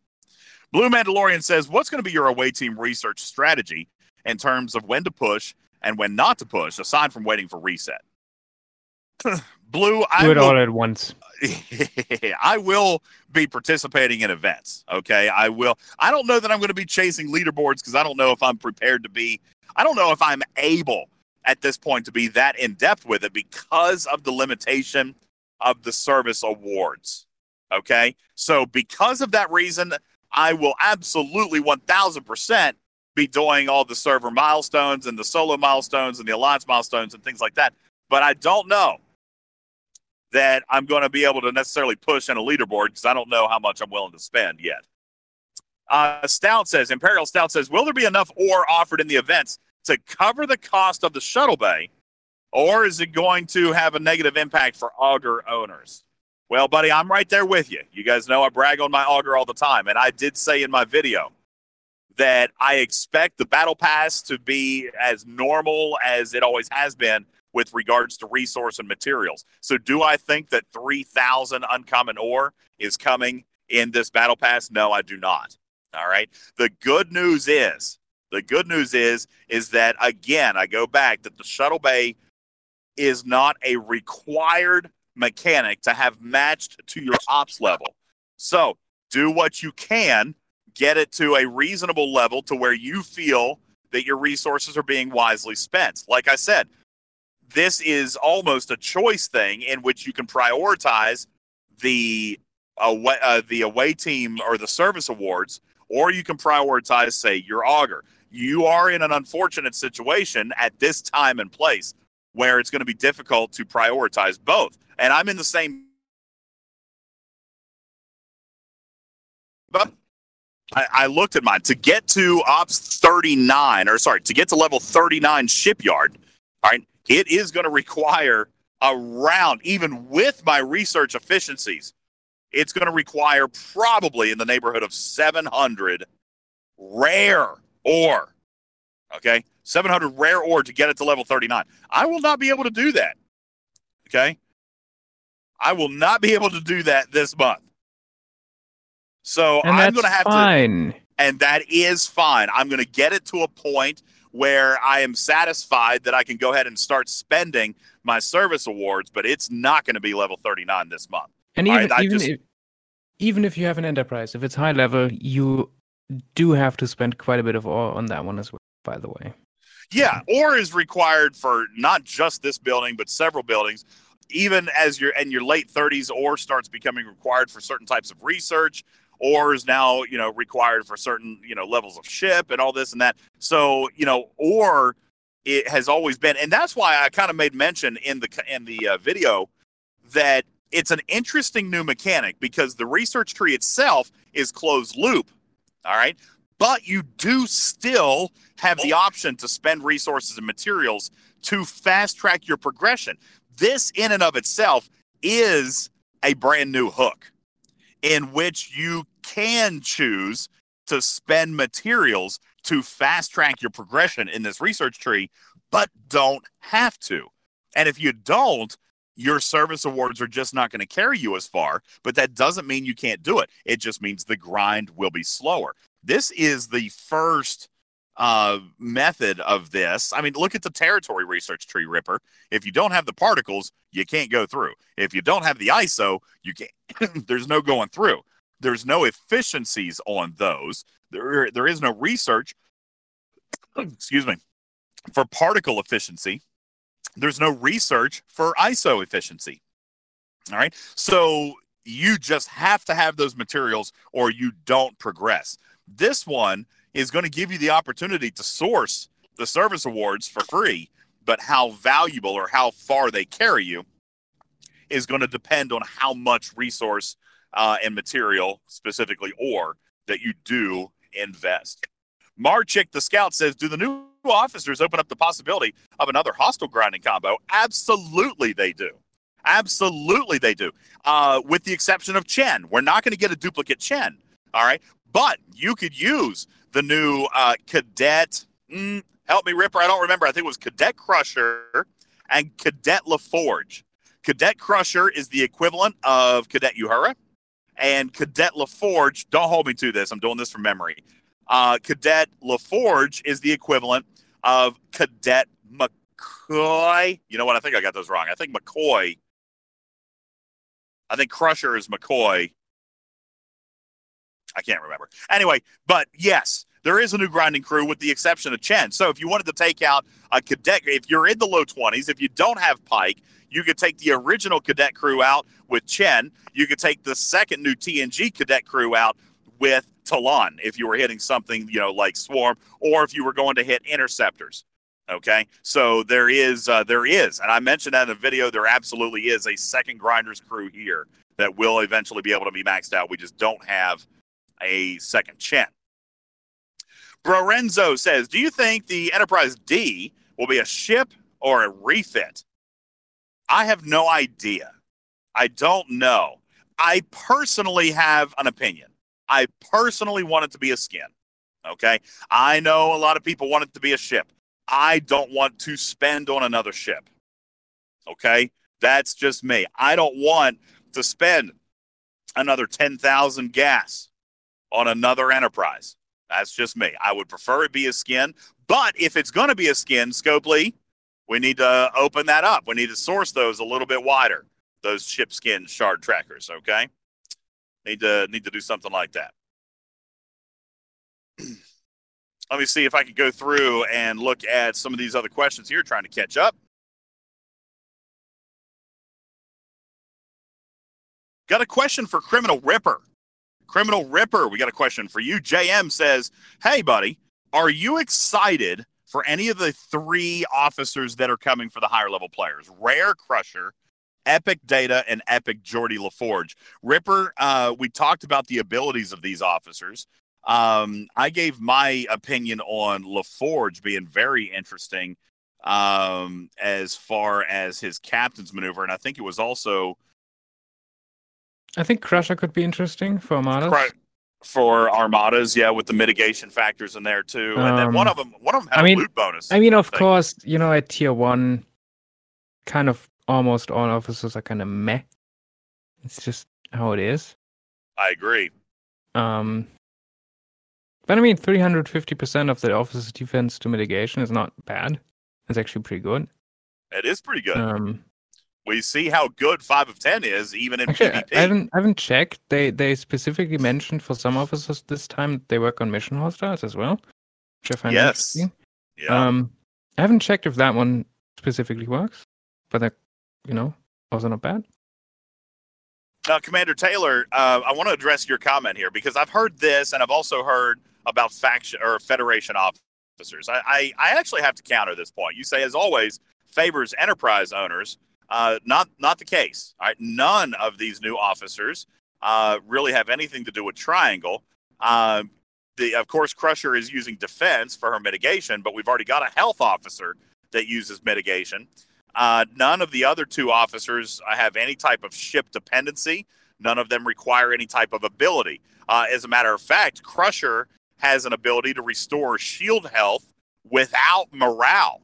Blue Mandalorian says, What's going to be your away team research strategy in terms of when to push and when not to push, aside from waiting for reset? Blue, I do it will, all at once. I will be participating in events. Okay, I will. I don't know that I'm going to be chasing leaderboards because I don't know if I'm prepared to be. I don't know if I'm able at this point to be that in depth with it because of the limitation of the service awards. Okay. So, because of that reason, I will absolutely 1000% be doing all the server milestones and the solo milestones and the alliance milestones and things like that. But I don't know that I'm going to be able to necessarily push in a leaderboard because I don't know how much I'm willing to spend yet. Uh, Stout says, Imperial Stout says, will there be enough ore offered in the events to cover the cost of the shuttle bay, or is it going to have a negative impact for auger owners? Well, buddy, I'm right there with you. You guys know I brag on my auger all the time. And I did say in my video that I expect the battle pass to be as normal as it always has been with regards to resource and materials. So, do I think that 3,000 uncommon ore is coming in this battle pass? No, I do not. All right. The good news is, the good news is, is that again, I go back that the shuttle bay is not a required mechanic to have matched to your ops level. So, do what you can, get it to a reasonable level to where you feel that your resources are being wisely spent. Like I said, this is almost a choice thing in which you can prioritize the away, uh, the away team or the service awards, or you can prioritize, say, your auger. You are in an unfortunate situation at this time and place where it's going to be difficult to prioritize both. And I'm in the same. But I, I looked at mine to get to ops 39, or sorry, to get to level 39 shipyard. All right, it is going to require around, even with my research efficiencies, it's going to require probably in the neighborhood of 700 rare ore. Okay, 700 rare ore to get it to level 39. I will not be able to do that. Okay, I will not be able to do that this month. So And I'm going to have to fine. and that is fine. I'm going to get it to a point where I am satisfied that I can go ahead and start spending my service awards, but it's not going to be level 39 this month. And even right, even just- if even if you have an enterprise, if it's high level, you do have to spend quite a bit of ore on that one as well. By the way, Yeah, ore is required for not just this building, but several buildings. Even as you're in your late 30s, ore starts becoming required for certain types of research. Ore is now, you know, required for certain, you know, levels of ship and all this and that. So, you know, ore it has always been, and that's why I kind of made mention in the in the uh, video that it's an interesting new mechanic because the research tree itself is closed loop. All right. But you do still have the option to spend resources and materials to fast track your progression. This, in and of itself, is a brand new hook in which you can choose to spend materials to fast track your progression in this research tree, but don't have to. And if you don't, your service awards are just not going to carry you as far, but that doesn't mean you can't do it. It just means the grind will be slower. This is the first uh, method of this. I mean, look at the territory research tree ripper. If you don't have the particles, you can't go through. If you don't have the ISO, you can't. there's no going through. There's no efficiencies on those. There, there is no research. excuse me, for particle efficiency. There's no research for ISO efficiency. All right. So you just have to have those materials or you don't progress. This one is going to give you the opportunity to source the service awards for free, but how valuable or how far they carry you is going to depend on how much resource uh, and material, specifically ore, that you do invest. Marchick the Scout says, Do the new officers open up the possibility of another hostile grinding combo? Absolutely, they do. Absolutely, they do. Uh, with the exception of Chen. We're not going to get a duplicate Chen. All right. But you could use the new uh, Cadet. Mm, help me, Ripper. I don't remember. I think it was Cadet Crusher and Cadet LaForge. Cadet Crusher is the equivalent of Cadet Uhura. And Cadet LaForge, don't hold me to this. I'm doing this from memory. Uh, Cadet LaForge is the equivalent of Cadet McCoy. You know what? I think I got those wrong. I think McCoy. I think Crusher is McCoy. I can't remember. Anyway, but yes, there is a new grinding crew with the exception of Chen. So if you wanted to take out a cadet, if you're in the low 20s, if you don't have Pike, you could take the original cadet crew out with Chen. You could take the second new TNG cadet crew out with Talon if you were hitting something, you know, like Swarm, or if you were going to hit interceptors. Okay, so there is, uh, there is, and I mentioned that in the video. There absolutely is a second grinders crew here that will eventually be able to be maxed out. We just don't have a second Chen. Brorenzo says, "Do you think the Enterprise D will be a ship or a refit?" I have no idea. I don't know. I personally have an opinion. I personally want it to be a skin. Okay. I know a lot of people want it to be a ship. I don't want to spend on another ship. Okay. That's just me. I don't want to spend another 10,000 gas on another enterprise. That's just me. I would prefer it be a skin. But if it's going to be a skin, Scopely, we need to open that up. We need to source those a little bit wider. Those ship skin shard trackers. Okay. Need to need to do something like that. Let me see if I can go through and look at some of these other questions here, trying to catch up. Got a question for Criminal Ripper. Criminal Ripper, we got a question for you. JM says, Hey, buddy, are you excited for any of the three officers that are coming for the higher level players? Rare Crusher, Epic Data, and Epic Geordi LaForge. Ripper, uh, we talked about the abilities of these officers. Um, I gave my opinion on LaForge being very interesting um, as far as his captain's maneuver, and I think it was also I think Crusher could be interesting for Armadas. Cru- for armadas, yeah, with the mitigation factors in there too. And then one Um, of them, one of them had I a mean- loot bonus. I mean, of thing. course, you know, at tier one, kind of almost all officers are kind of meh. It's just how it is. I agree. Um, but I mean, 350% of the officer's defense to mitigation is not bad. It's actually pretty good. It is pretty good. Um, we see how good five of ten is, even in actually, I, PvP. I haven't I haven't checked. They they specifically mentioned for some officers this time they work on mission hostiles as well, which I find Yes. interesting. yeah. Um, I haven't checked if that one specifically works, but that you know also not bad. Now, Commander Taylor, uh, I want to address your comment here because I've heard this, and I've also heard about faction or Federation officers. I, I, I actually have to counter this point. You say, as always, favors enterprise owners. Uh, not not the case. Right, none of these new officers uh, really have anything to do with Triangle. Um, the of course, Crusher is using defense for her mitigation, but we've already got a health officer that uses mitigation. Uh, none of the other two officers have any type of ship dependency. None of them require any type of ability. Uh, as a matter of fact, Crusher has an ability to restore shield health without morale.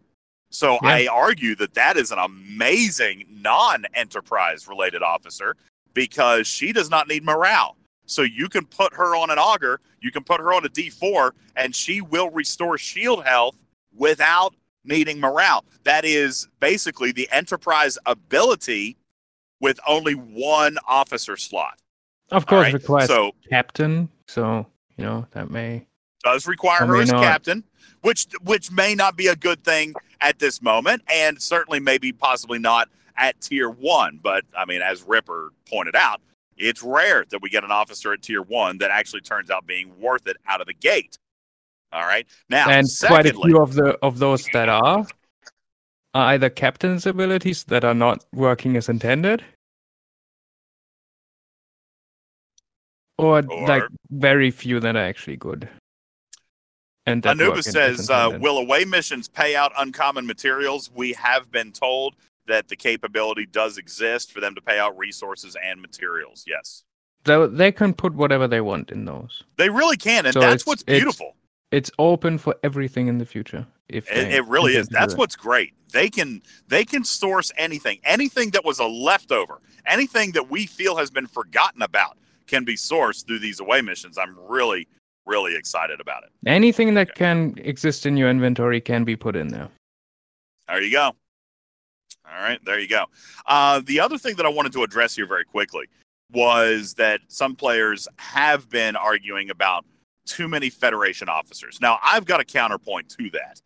So Yeah. I argue that that is an amazing non-enterprise related officer because she does not need morale. So you can put her on an auger, you can put her on a D4, and she will restore shield health without needing morale. That is basically the enterprise ability with only one officer slot. Of course, right? requires So captain, so you know that may. does require her as not. captain, which which may not be a good thing at this moment, and certainly maybe possibly not at tier one. But I mean, as Ripper pointed out, it's rare that we get an officer at tier one that actually turns out being worth it out of the gate. All right. Now, and quite a few of the of those that are are either captain's abilities that are not working as intended, or, Or- like very few that are actually good. And Anubis says, uh, will away missions pay out uncommon materials? We have been told that the capability does exist for them to pay out resources and materials. Yes, They, they can put whatever they want in those. they really can, and So that's it's- what's beautiful. It's open for everything in the future. If It, they it really is. That's what's great. They can they can source anything, anything that was a leftover, anything that we feel has been forgotten about can be sourced through these away missions. I'm really really excited about it. anything that can exist in your inventory can be put in there. There you go. All right, there you go. Uh, the other thing that I wanted to address here very quickly was that some players have been arguing about too many Federation officers. Now, I've got a counterpoint to that.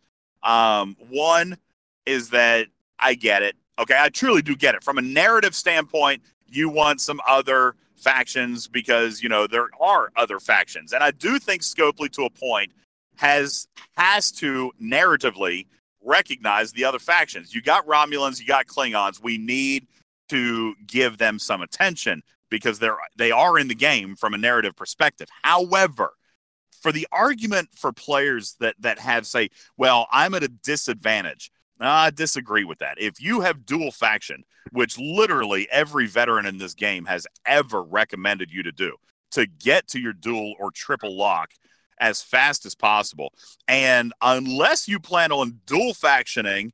Um, one is that I get it. Okay, I truly do get it. From a narrative standpoint, you want some other factions because you know there are other factions, and I do think Scopely, to a point, has has to narratively recognize the other factions. You got Romulans, you got Klingons. We need to give them some attention because they're they are in the game from a narrative perspective. However, for the argument for players that that have say, well, I'm at a disadvantage. I disagree with that. If you have dual faction, which literally every veteran in this game has ever recommended you to do, to get to your dual or triple lock as fast as possible. And unless you plan on dual factioning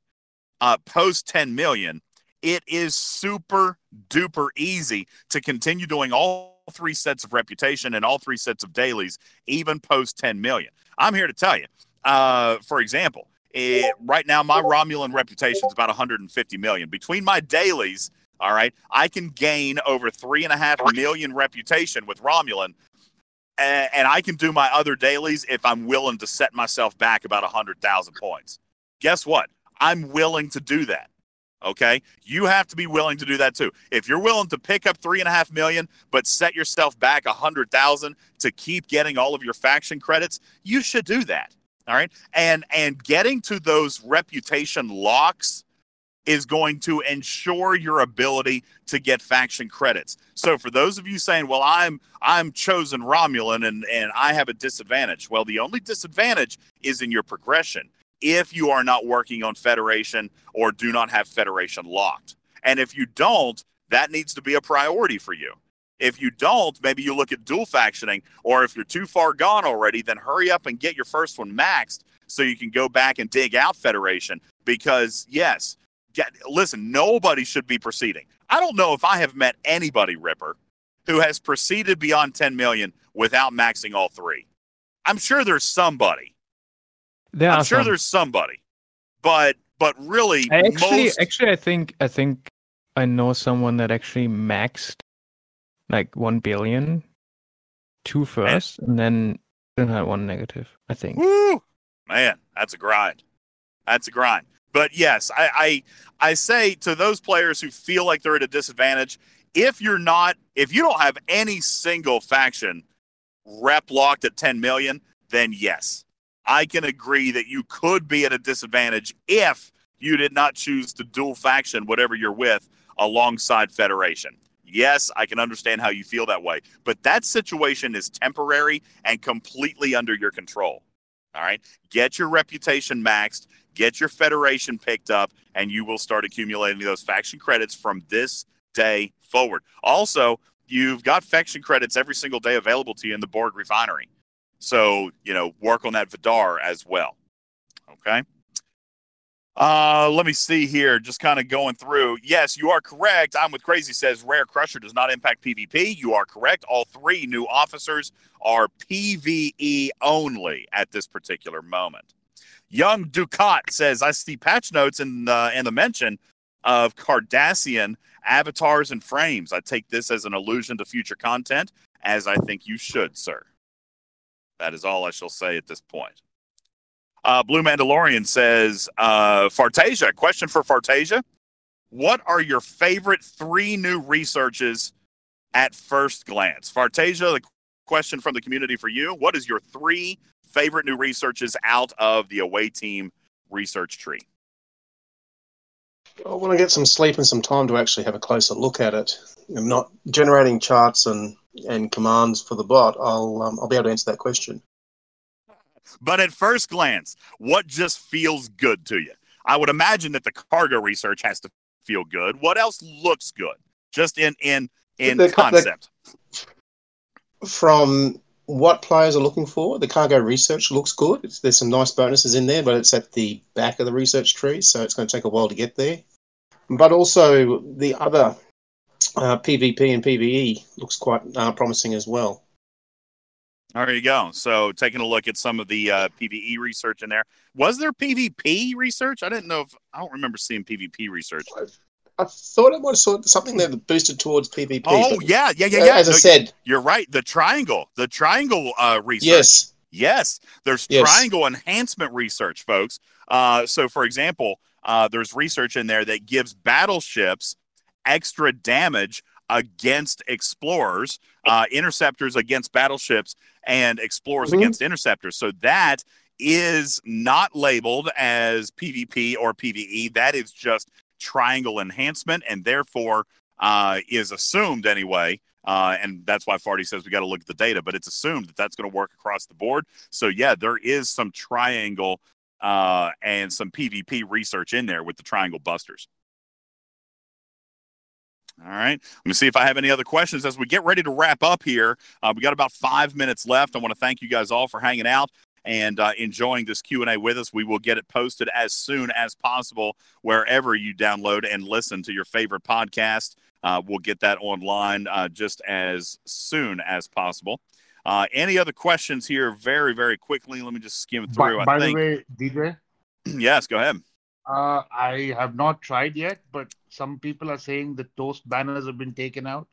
uh, post 10 million, it is super duper easy to continue doing all three sets of reputation and all three sets of dailies, even post 10 million. I'm here to tell you, uh, for example, it, right now my Romulan reputation is about 150 million. Between my dailies, all right, I can gain over three and a half million reputation with Romulan, and, and I can do my other dailies if I'm willing to set myself back about 100,000 points. Guess what? I'm willing to do that. Okay. You have to be willing to do that too. If you're willing to pick up three and a half million, but set yourself back hundred thousand to keep getting all of your faction credits, you should do that. All right. And and getting to those reputation locks is going to ensure your ability to get faction credits. So for those of you saying, "Well, I'm I'm chosen Romulan and and I have a disadvantage." Well, the only disadvantage is in your progression if you are not working on Federation or do not have Federation locked. And if you don't, that needs to be a priority for you. If you don't, maybe you look at dual factioning, or if you're too far gone already, then hurry up and get your first one maxed so you can go back and dig out Federation. Because, yes, get, listen, nobody should be proceeding. I don't know if I have met anybody, Ripper, who has proceeded beyond 10 million without maxing all three. I'm sure there's somebody. There I'm sure some. there's somebody, but but really, I actually, most actually, I think, I think I know someone that actually maxed like one billion, two first, and then then had one negative. I think. woo, man, that's a grind. That's a grind. But yes, I, I I say to those players who feel like they're at a disadvantage, if you're not, if you don't have any single faction rep locked at 10 million, then yes, I can agree that you could be at a disadvantage if you did not choose to dual faction whatever you're with alongside Federation. Yes, I can understand how you feel that way, but that situation is temporary and completely under your control. All right. Get your reputation maxed, get your Federation picked up, and you will start accumulating those faction credits from this day forward. Also, you've got faction credits every single day available to you in the Borg refinery. So, you know, work on that Vidar as well. Okay. Uh, let me see here. Just kind of going through. Yes, you are correct. I'm with Crazy says Rare Crusher does not impact PvP. You are correct. All three new officers are PvE only at this particular moment. Young Dukat says I see patch notes in uh, in the mention of Cardassian avatars and frames. I take this as an allusion to future content, as I think you should, sir. That is all I shall say at this point. Uh, Blue Mandalorian says, uh, Fartasia, question for Fartasia. What are your favorite three new researches at first glance? Fartasia, the question from the community for you. What is your three favorite new researches out of the away team research tree? Well, when I get some sleep and some time to actually have a closer look at it, I'm not generating charts and, and commands for the bot. I'll um, I'll be able to answer that question. But at first glance, what just feels good to you? I would imagine that the cargo research has to feel good. What else looks good? Just in in in The- the- concept. From what players are looking for, the cargo research looks good. It's, there's some nice bonuses in there, but it's at the back of the research tree, so it's going to take a while to get there. But also the other uh, PvP and PvE looks quite uh, promising as well. There you go. So taking a look at some of the uh, PVE research in there. Was there PvP research? I didn't know if I don't remember seeing PvP research. I thought it was something that boosted towards PvP. Oh yeah, yeah, yeah, yeah. As I said, you're right. The triangle, the triangle uh, research. yes, Yes, there's Yes. triangle enhancement research, folks. Uh, so, for example, uh, there's research in there that gives battleships extra damage against explorers, uh, interceptors against battleships, and explorers Mhm. against interceptors. So that is not labeled as PvP or PvE. That is just triangle enhancement, and therefore uh, is assumed anyway. Uh, and that's why Farty says we got to look at the data, but it's assumed that that's going to work across the board. So yeah, there is some triangle uh, and some PvP research in there with the Triangle Busters. All right. Let me see if I have any other questions. As we get ready to wrap up here. Uh, we got about five minutes left. I want to thank you guys all for hanging out and uh, enjoying this q&a with us. We will get it posted as soon as possible wherever you download and listen to your favorite podcast. Uh, we'll get that online uh, just as soon as possible. Uh, any other questions here? Very very quickly. Let me just skim through. By, by I think, the way, DJ, yes go ahead uh, I have not tried yet, but some people are saying the toast banners have been taken out.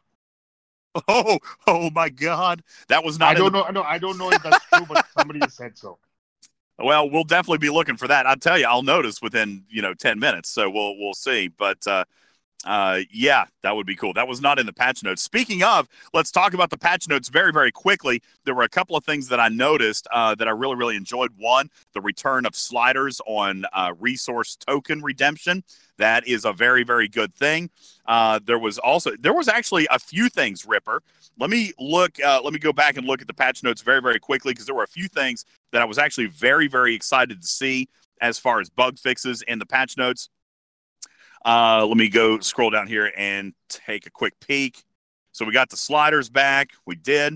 oh oh my god that was not I don't the- know. No, I don't know if that's true, but somebody said so. Well, we'll definitely be looking for that. I'll tell you, I'll notice within you know ten minutes, so we'll we'll see. But uh, uh, yeah, that would be cool. That was not in the patch notes. Speaking of, let's talk about the patch notes very very quickly. There were a couple of things that I noticed uh, that I really really enjoyed. One, the return of sliders on uh, resource token redemption. That is a very very good thing. Uh, there was also there was actually a few things, Ripper. Let me look. Uh, let me go back and look at the patch notes very very quickly because there were a few things that I was actually very, very excited to see as far as bug fixes in the patch notes. Uh, let me go scroll down here and take a quick peek. So we got the sliders back. We did.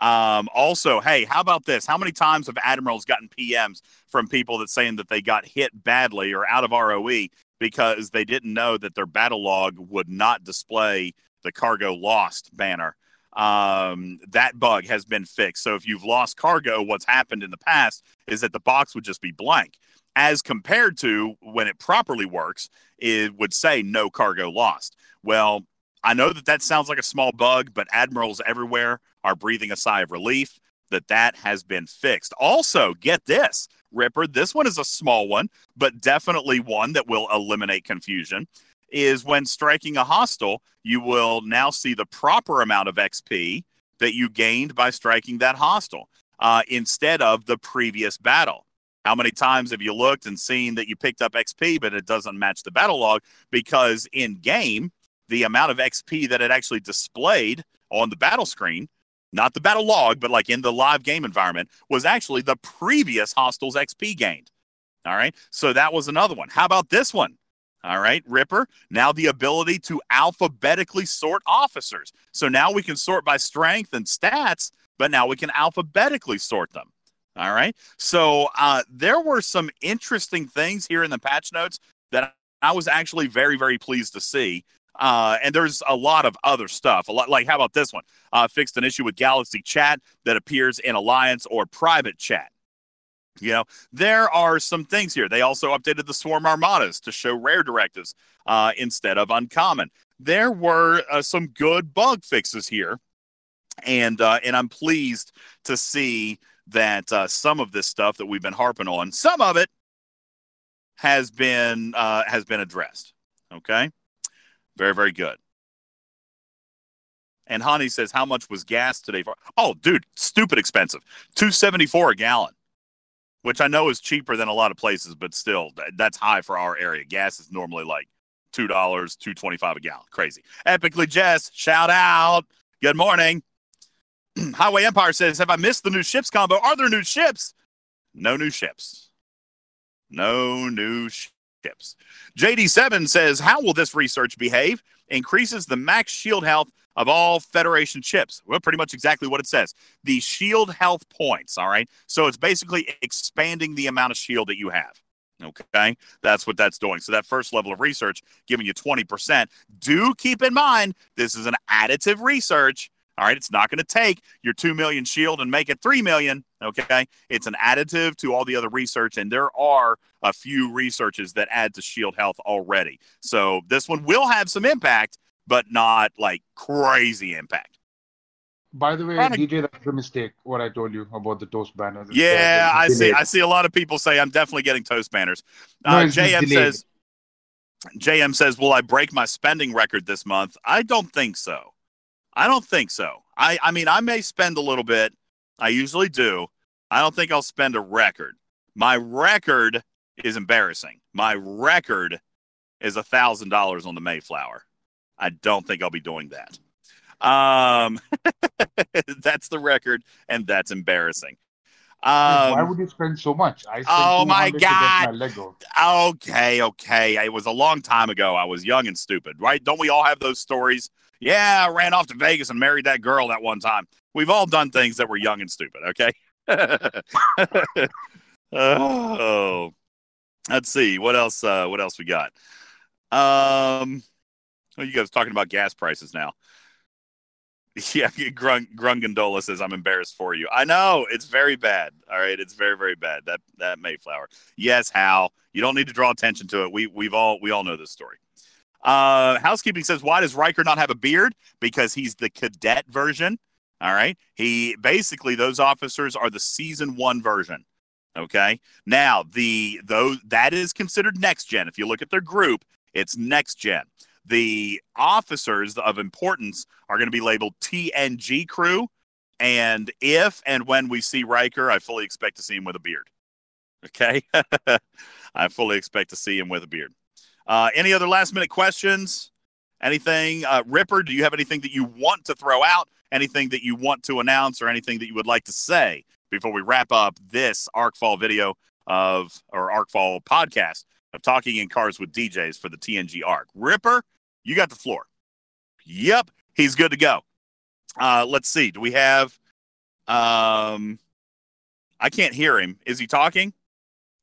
Um, also, hey, how about this? How many times have admirals gotten PMs from people that saying that they got hit badly or out of ROE because they didn't know that their battle log would not display the cargo lost banner? um, that bug has been fixed. So if you've lost cargo, what's happened in the past is that the box would just be blank, as compared to when it properly works, it would say no cargo lost. Well, I know that that sounds like a small bug, but admirals everywhere are breathing a sigh of relief that that has been fixed. Also, get this, Ripper, this one is a small one, but definitely one that will eliminate confusion is when striking a hostile, you will now see the proper amount of XP that you gained by striking that hostile uh, instead of the previous battle. How many times have you looked and seen that you picked up XP, but it doesn't match the battle log? Because in game, the amount of XP that it actually displayed on the battle screen, not the battle log, but like in the live game environment, was actually the previous hostile's XP gained. All right. So that was another one. How about this one? All right, Ripper. Now the ability to alphabetically sort officers. So now we can sort by strength and stats, but now we can alphabetically sort them. All right. So uh, there were some interesting things here in the patch notes that I was actually very, very pleased to see. Uh, and there's a lot of other stuff. A lot like how about this one? Uh, fixed an issue with Galaxy Chat that appears in Alliance or private chat. You know, there are some things here. They also updated the Swarm Armadas to show rare directives uh, instead of uncommon. There were uh, some good bug fixes here, and uh, and I'm pleased to see that uh, some of this stuff that we've been harping on, some of it has been uh, has been addressed. Okay, very very good. And Hani says, "How much was gas today for?" Oh, dude, stupid expensive, two seventy four a gallon which I know is cheaper than a lot of places, but still, that's high for our area. Gas is normally like two dollars, two twenty five a gallon. Crazy. Epically Jess, shout out. Good morning. Highway Empire says, "Have I missed the new ships combo? Are there new ships? No new ships. No new ships." JD7 says, "How will this research behave? Increases the max shield health." Of all Federation ships. Well, pretty much exactly what it says. The shield health points. All right. So it's basically expanding the amount of shield that you have. Okay. That's what that's doing. So that first level of research giving you 20%. Do keep in mind, this is an additive research. All right. It's not going to take your 2 million shield and make it 3 million. Okay. It's an additive to all the other research. And there are a few researches that add to shield health already. So this one will have some impact but not like crazy impact. By the way, Kinda- DJ, that's a mistake. What I told you about the toast banners. Yeah, uh, I see. I see a lot of people say I'm definitely getting toast banners. Uh, just JM says, JM says, will I break my spending record this month? I don't think so. I don't think so. I, I mean, I may spend a little bit. I usually do. I don't think I'll spend a record. My record is embarrassing. My record is a thousand dollars on the Mayflower. I don't think I'll be doing that. Um, that's the record, and that's embarrassing. Why Um, would you spend so much? I Oh, my 200 to get God. my okay, okay. It was a long time ago. I was young and stupid, right? Don't we all have those stories? Yeah, I ran off to Vegas and married that girl that one time. We've all done things that were young and stupid, okay? oh. Let's see. What else uh what else we got? Um oh, you guys talking about gas prices now. Yeah, Grung Grungandola says I'm embarrassed for you. I know it's very bad. All right, it's very very bad. That that Mayflower. Yes, Hal. You don't need to draw attention to it. We we've all we all know this story. Uh, housekeeping says, why does Riker not have a beard? Because he's the cadet version. All right. He basically those officers are the season one version. Okay. Now the those that is considered next gen. If you look at their group, it's next gen. The officers of importance are going to be labeled TNG crew. And if and when we see Riker, I fully expect to see him with a beard. Okay. I fully expect to see him with a beard. Uh, any other last minute questions? Anything? Uh, Ripper, do you have anything that you want to throw out? Anything that you want to announce or anything that you would like to say before we wrap up this ArcFall video of, or ArcFall podcast of talking in cars with DJs for the TNG ARC? Ripper, you got the floor. Yep, he's good to go. Uh, let's see. Do we have? Um, I can't hear him. Is he talking?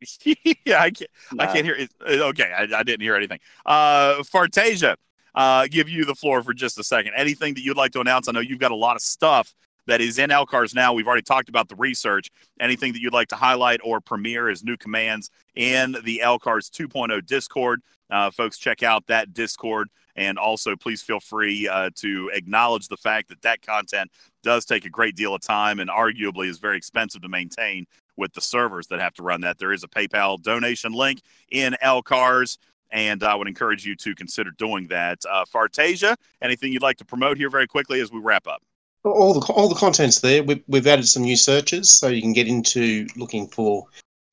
yeah, I can't. I can't hear. It. Okay, I, I didn't hear anything. Uh, Fartasia, uh, give you the floor for just a second. Anything that you'd like to announce? I know you've got a lot of stuff that is in LCARS now. We've already talked about the research. Anything that you'd like to highlight or premiere as new commands in the LCARS 2.0 Discord? Uh, folks, check out that Discord. And also, please feel free uh, to acknowledge the fact that that content does take a great deal of time and arguably is very expensive to maintain with the servers that have to run that. There is a PayPal donation link in LCARS, and I would encourage you to consider doing that. Uh, Fartasia, anything you'd like to promote here very quickly as we wrap up? all the all the content's there. We've, we've added some new searches, so you can get into looking for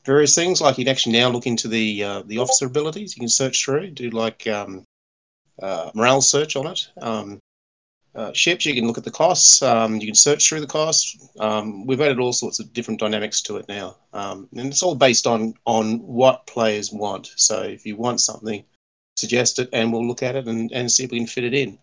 various things. Like you can actually now look into the uh, the officer abilities. You can search through, do like um, uh, morale search on it. Um, uh, ships, you can look at the costs. Um, you can search through the costs. Um, we've added all sorts of different dynamics to it now, um, and it's all based on on what players want. So if you want something, suggest it, and we'll look at it and, and see if we can fit it in.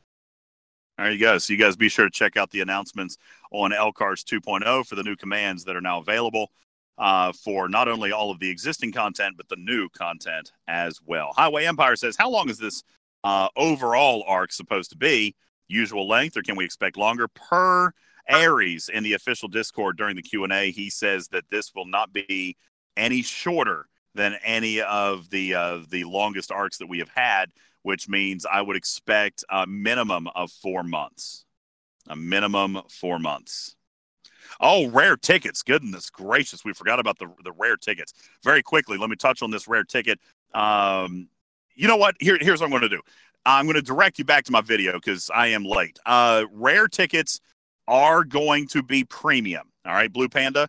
There you go. So you guys be sure to check out the announcements on LCARS 2.0 for the new commands that are now available uh, for not only all of the existing content, but the new content as well. Highway Empire says, how long is this uh, overall arc supposed to be? Usual length, or can we expect longer? Per Aries in the official Discord during the Q&A, he says that this will not be any shorter than any of the uh, the longest arcs that we have had which means I would expect a minimum of four months. A minimum four months. Oh, rare tickets. Goodness gracious. We forgot about the, the rare tickets. Very quickly, let me touch on this rare ticket. Um, you know what? Here, here's what I'm going to do. I'm going to direct you back to my video because I am late. Uh, rare tickets are going to be premium. All right, Blue Panda.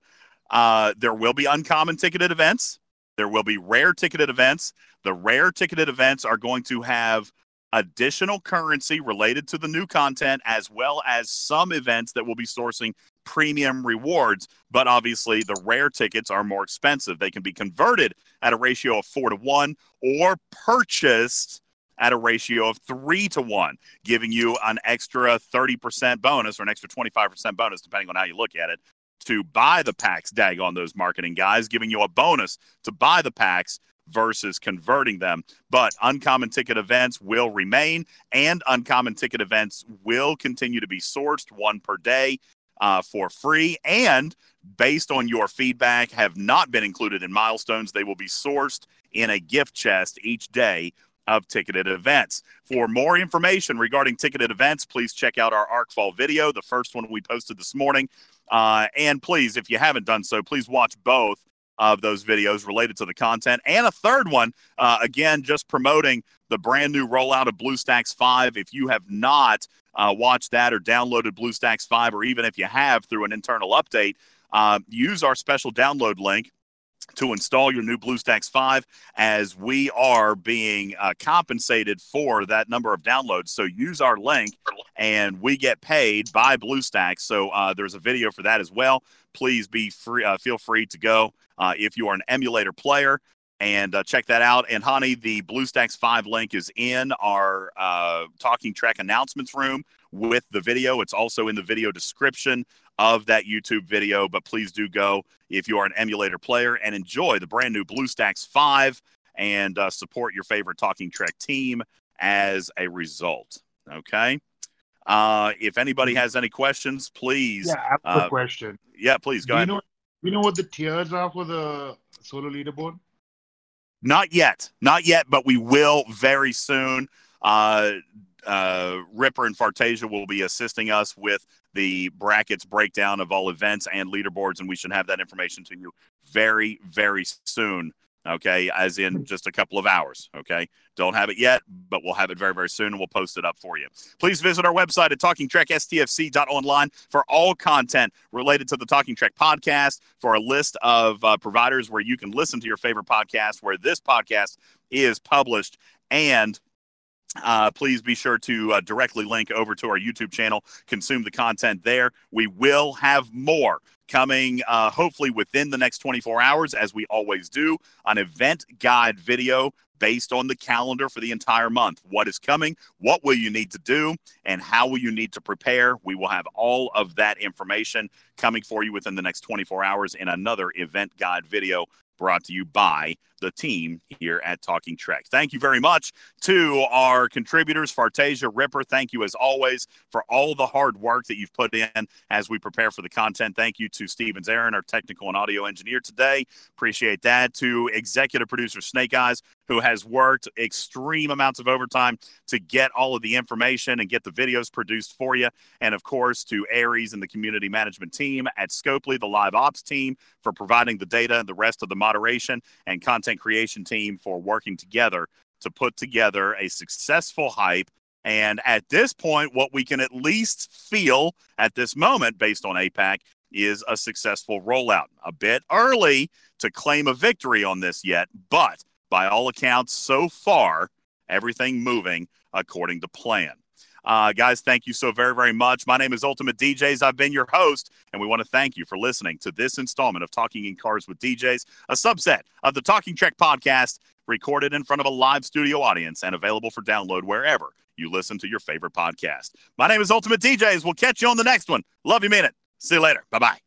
Uh, there will be uncommon ticketed events. There will be rare ticketed events. The rare ticketed events are going to have additional currency related to the new content, as well as some events that will be sourcing premium rewards. But obviously, the rare tickets are more expensive. They can be converted at a ratio of four to one or purchased at a ratio of three to one, giving you an extra 30% bonus or an extra 25% bonus, depending on how you look at it, to buy the packs. Dag on those marketing guys, giving you a bonus to buy the packs versus converting them. But uncommon ticket events will remain, and uncommon ticket events will continue to be sourced one per day uh, for free. And based on your feedback, have not been included in milestones. They will be sourced in a gift chest each day of ticketed events. For more information regarding ticketed events, please check out our ArcFall video, the first one we posted this morning. Uh, and please, if you haven't done so, please watch both of those videos related to the content. And a third one, uh, again, just promoting the brand new rollout of BlueStacks 5. If you have not uh, watched that or downloaded BlueStacks 5, or even if you have through an internal update, uh, use our special download link to install your new BlueStacks 5 as we are being uh, compensated for that number of downloads. So use our link and we get paid by BlueStacks. So uh, there's a video for that as well. Please be free. Uh, feel free to go uh, if you are an emulator player and uh, check that out. And honey, the BlueStacks Five link is in our uh, Talking Trek announcements room with the video. It's also in the video description of that YouTube video. But please do go if you are an emulator player and enjoy the brand new BlueStacks Five and uh, support your favorite Talking Trek team as a result. Okay. Uh, if anybody has any questions, please. Yeah, I have a uh, question. Yeah, please go do you know? You know what the tiers are for the solo leaderboard? Not yet, not yet, but we will very soon. Uh, uh, Ripper and Fartasia will be assisting us with the brackets breakdown of all events and leaderboards, and we should have that information to you very, very soon. Okay, as in just a couple of hours. Okay, don't have it yet, but we'll have it very, very soon, and we'll post it up for you. Please visit our website at talkingtrekstfc.online for all content related to the Talking Trek podcast, for a list of uh, providers where you can listen to your favorite podcast, where this podcast is published, and uh, please be sure to uh, directly link over to our YouTube channel, consume the content there. We will have more coming uh, hopefully within the next 24 hours, as we always do, an event guide video based on the calendar for the entire month. What is coming? What will you need to do? And how will you need to prepare? We will have all of that information coming for you within the next 24 hours in another event guide video brought to you by the team here at Talking Trek. Thank you very much to our contributors, Fartasia Ripper. Thank you as always for all the hard work that you've put in as we prepare for the content. Thank you to Stevens Aaron, our technical and audio engineer today. Appreciate that. To executive producer Snake Eyes, who has worked extreme amounts of overtime to get all of the information and get the videos produced for you. And of course, to Aries and the community management team at Scopely, the live ops team, for providing the data and the rest of the moderation and content creation team for working together to put together a successful hype. And at this point, what we can at least feel at this moment, based on APAC, is a successful rollout. A bit early to claim a victory on this yet, but by all accounts, so far, everything moving according to plan. Uh, guys, thank you so very, very much. My name is Ultimate DJs. I've been your host, and we want to thank you for listening to this installment of Talking in Cars with DJs, a subset of the Talking Trek podcast, recorded in front of a live studio audience and available for download wherever you listen to your favorite podcast. My name is Ultimate DJs. We'll catch you on the next one. Love you, mean it. See you later. Bye bye.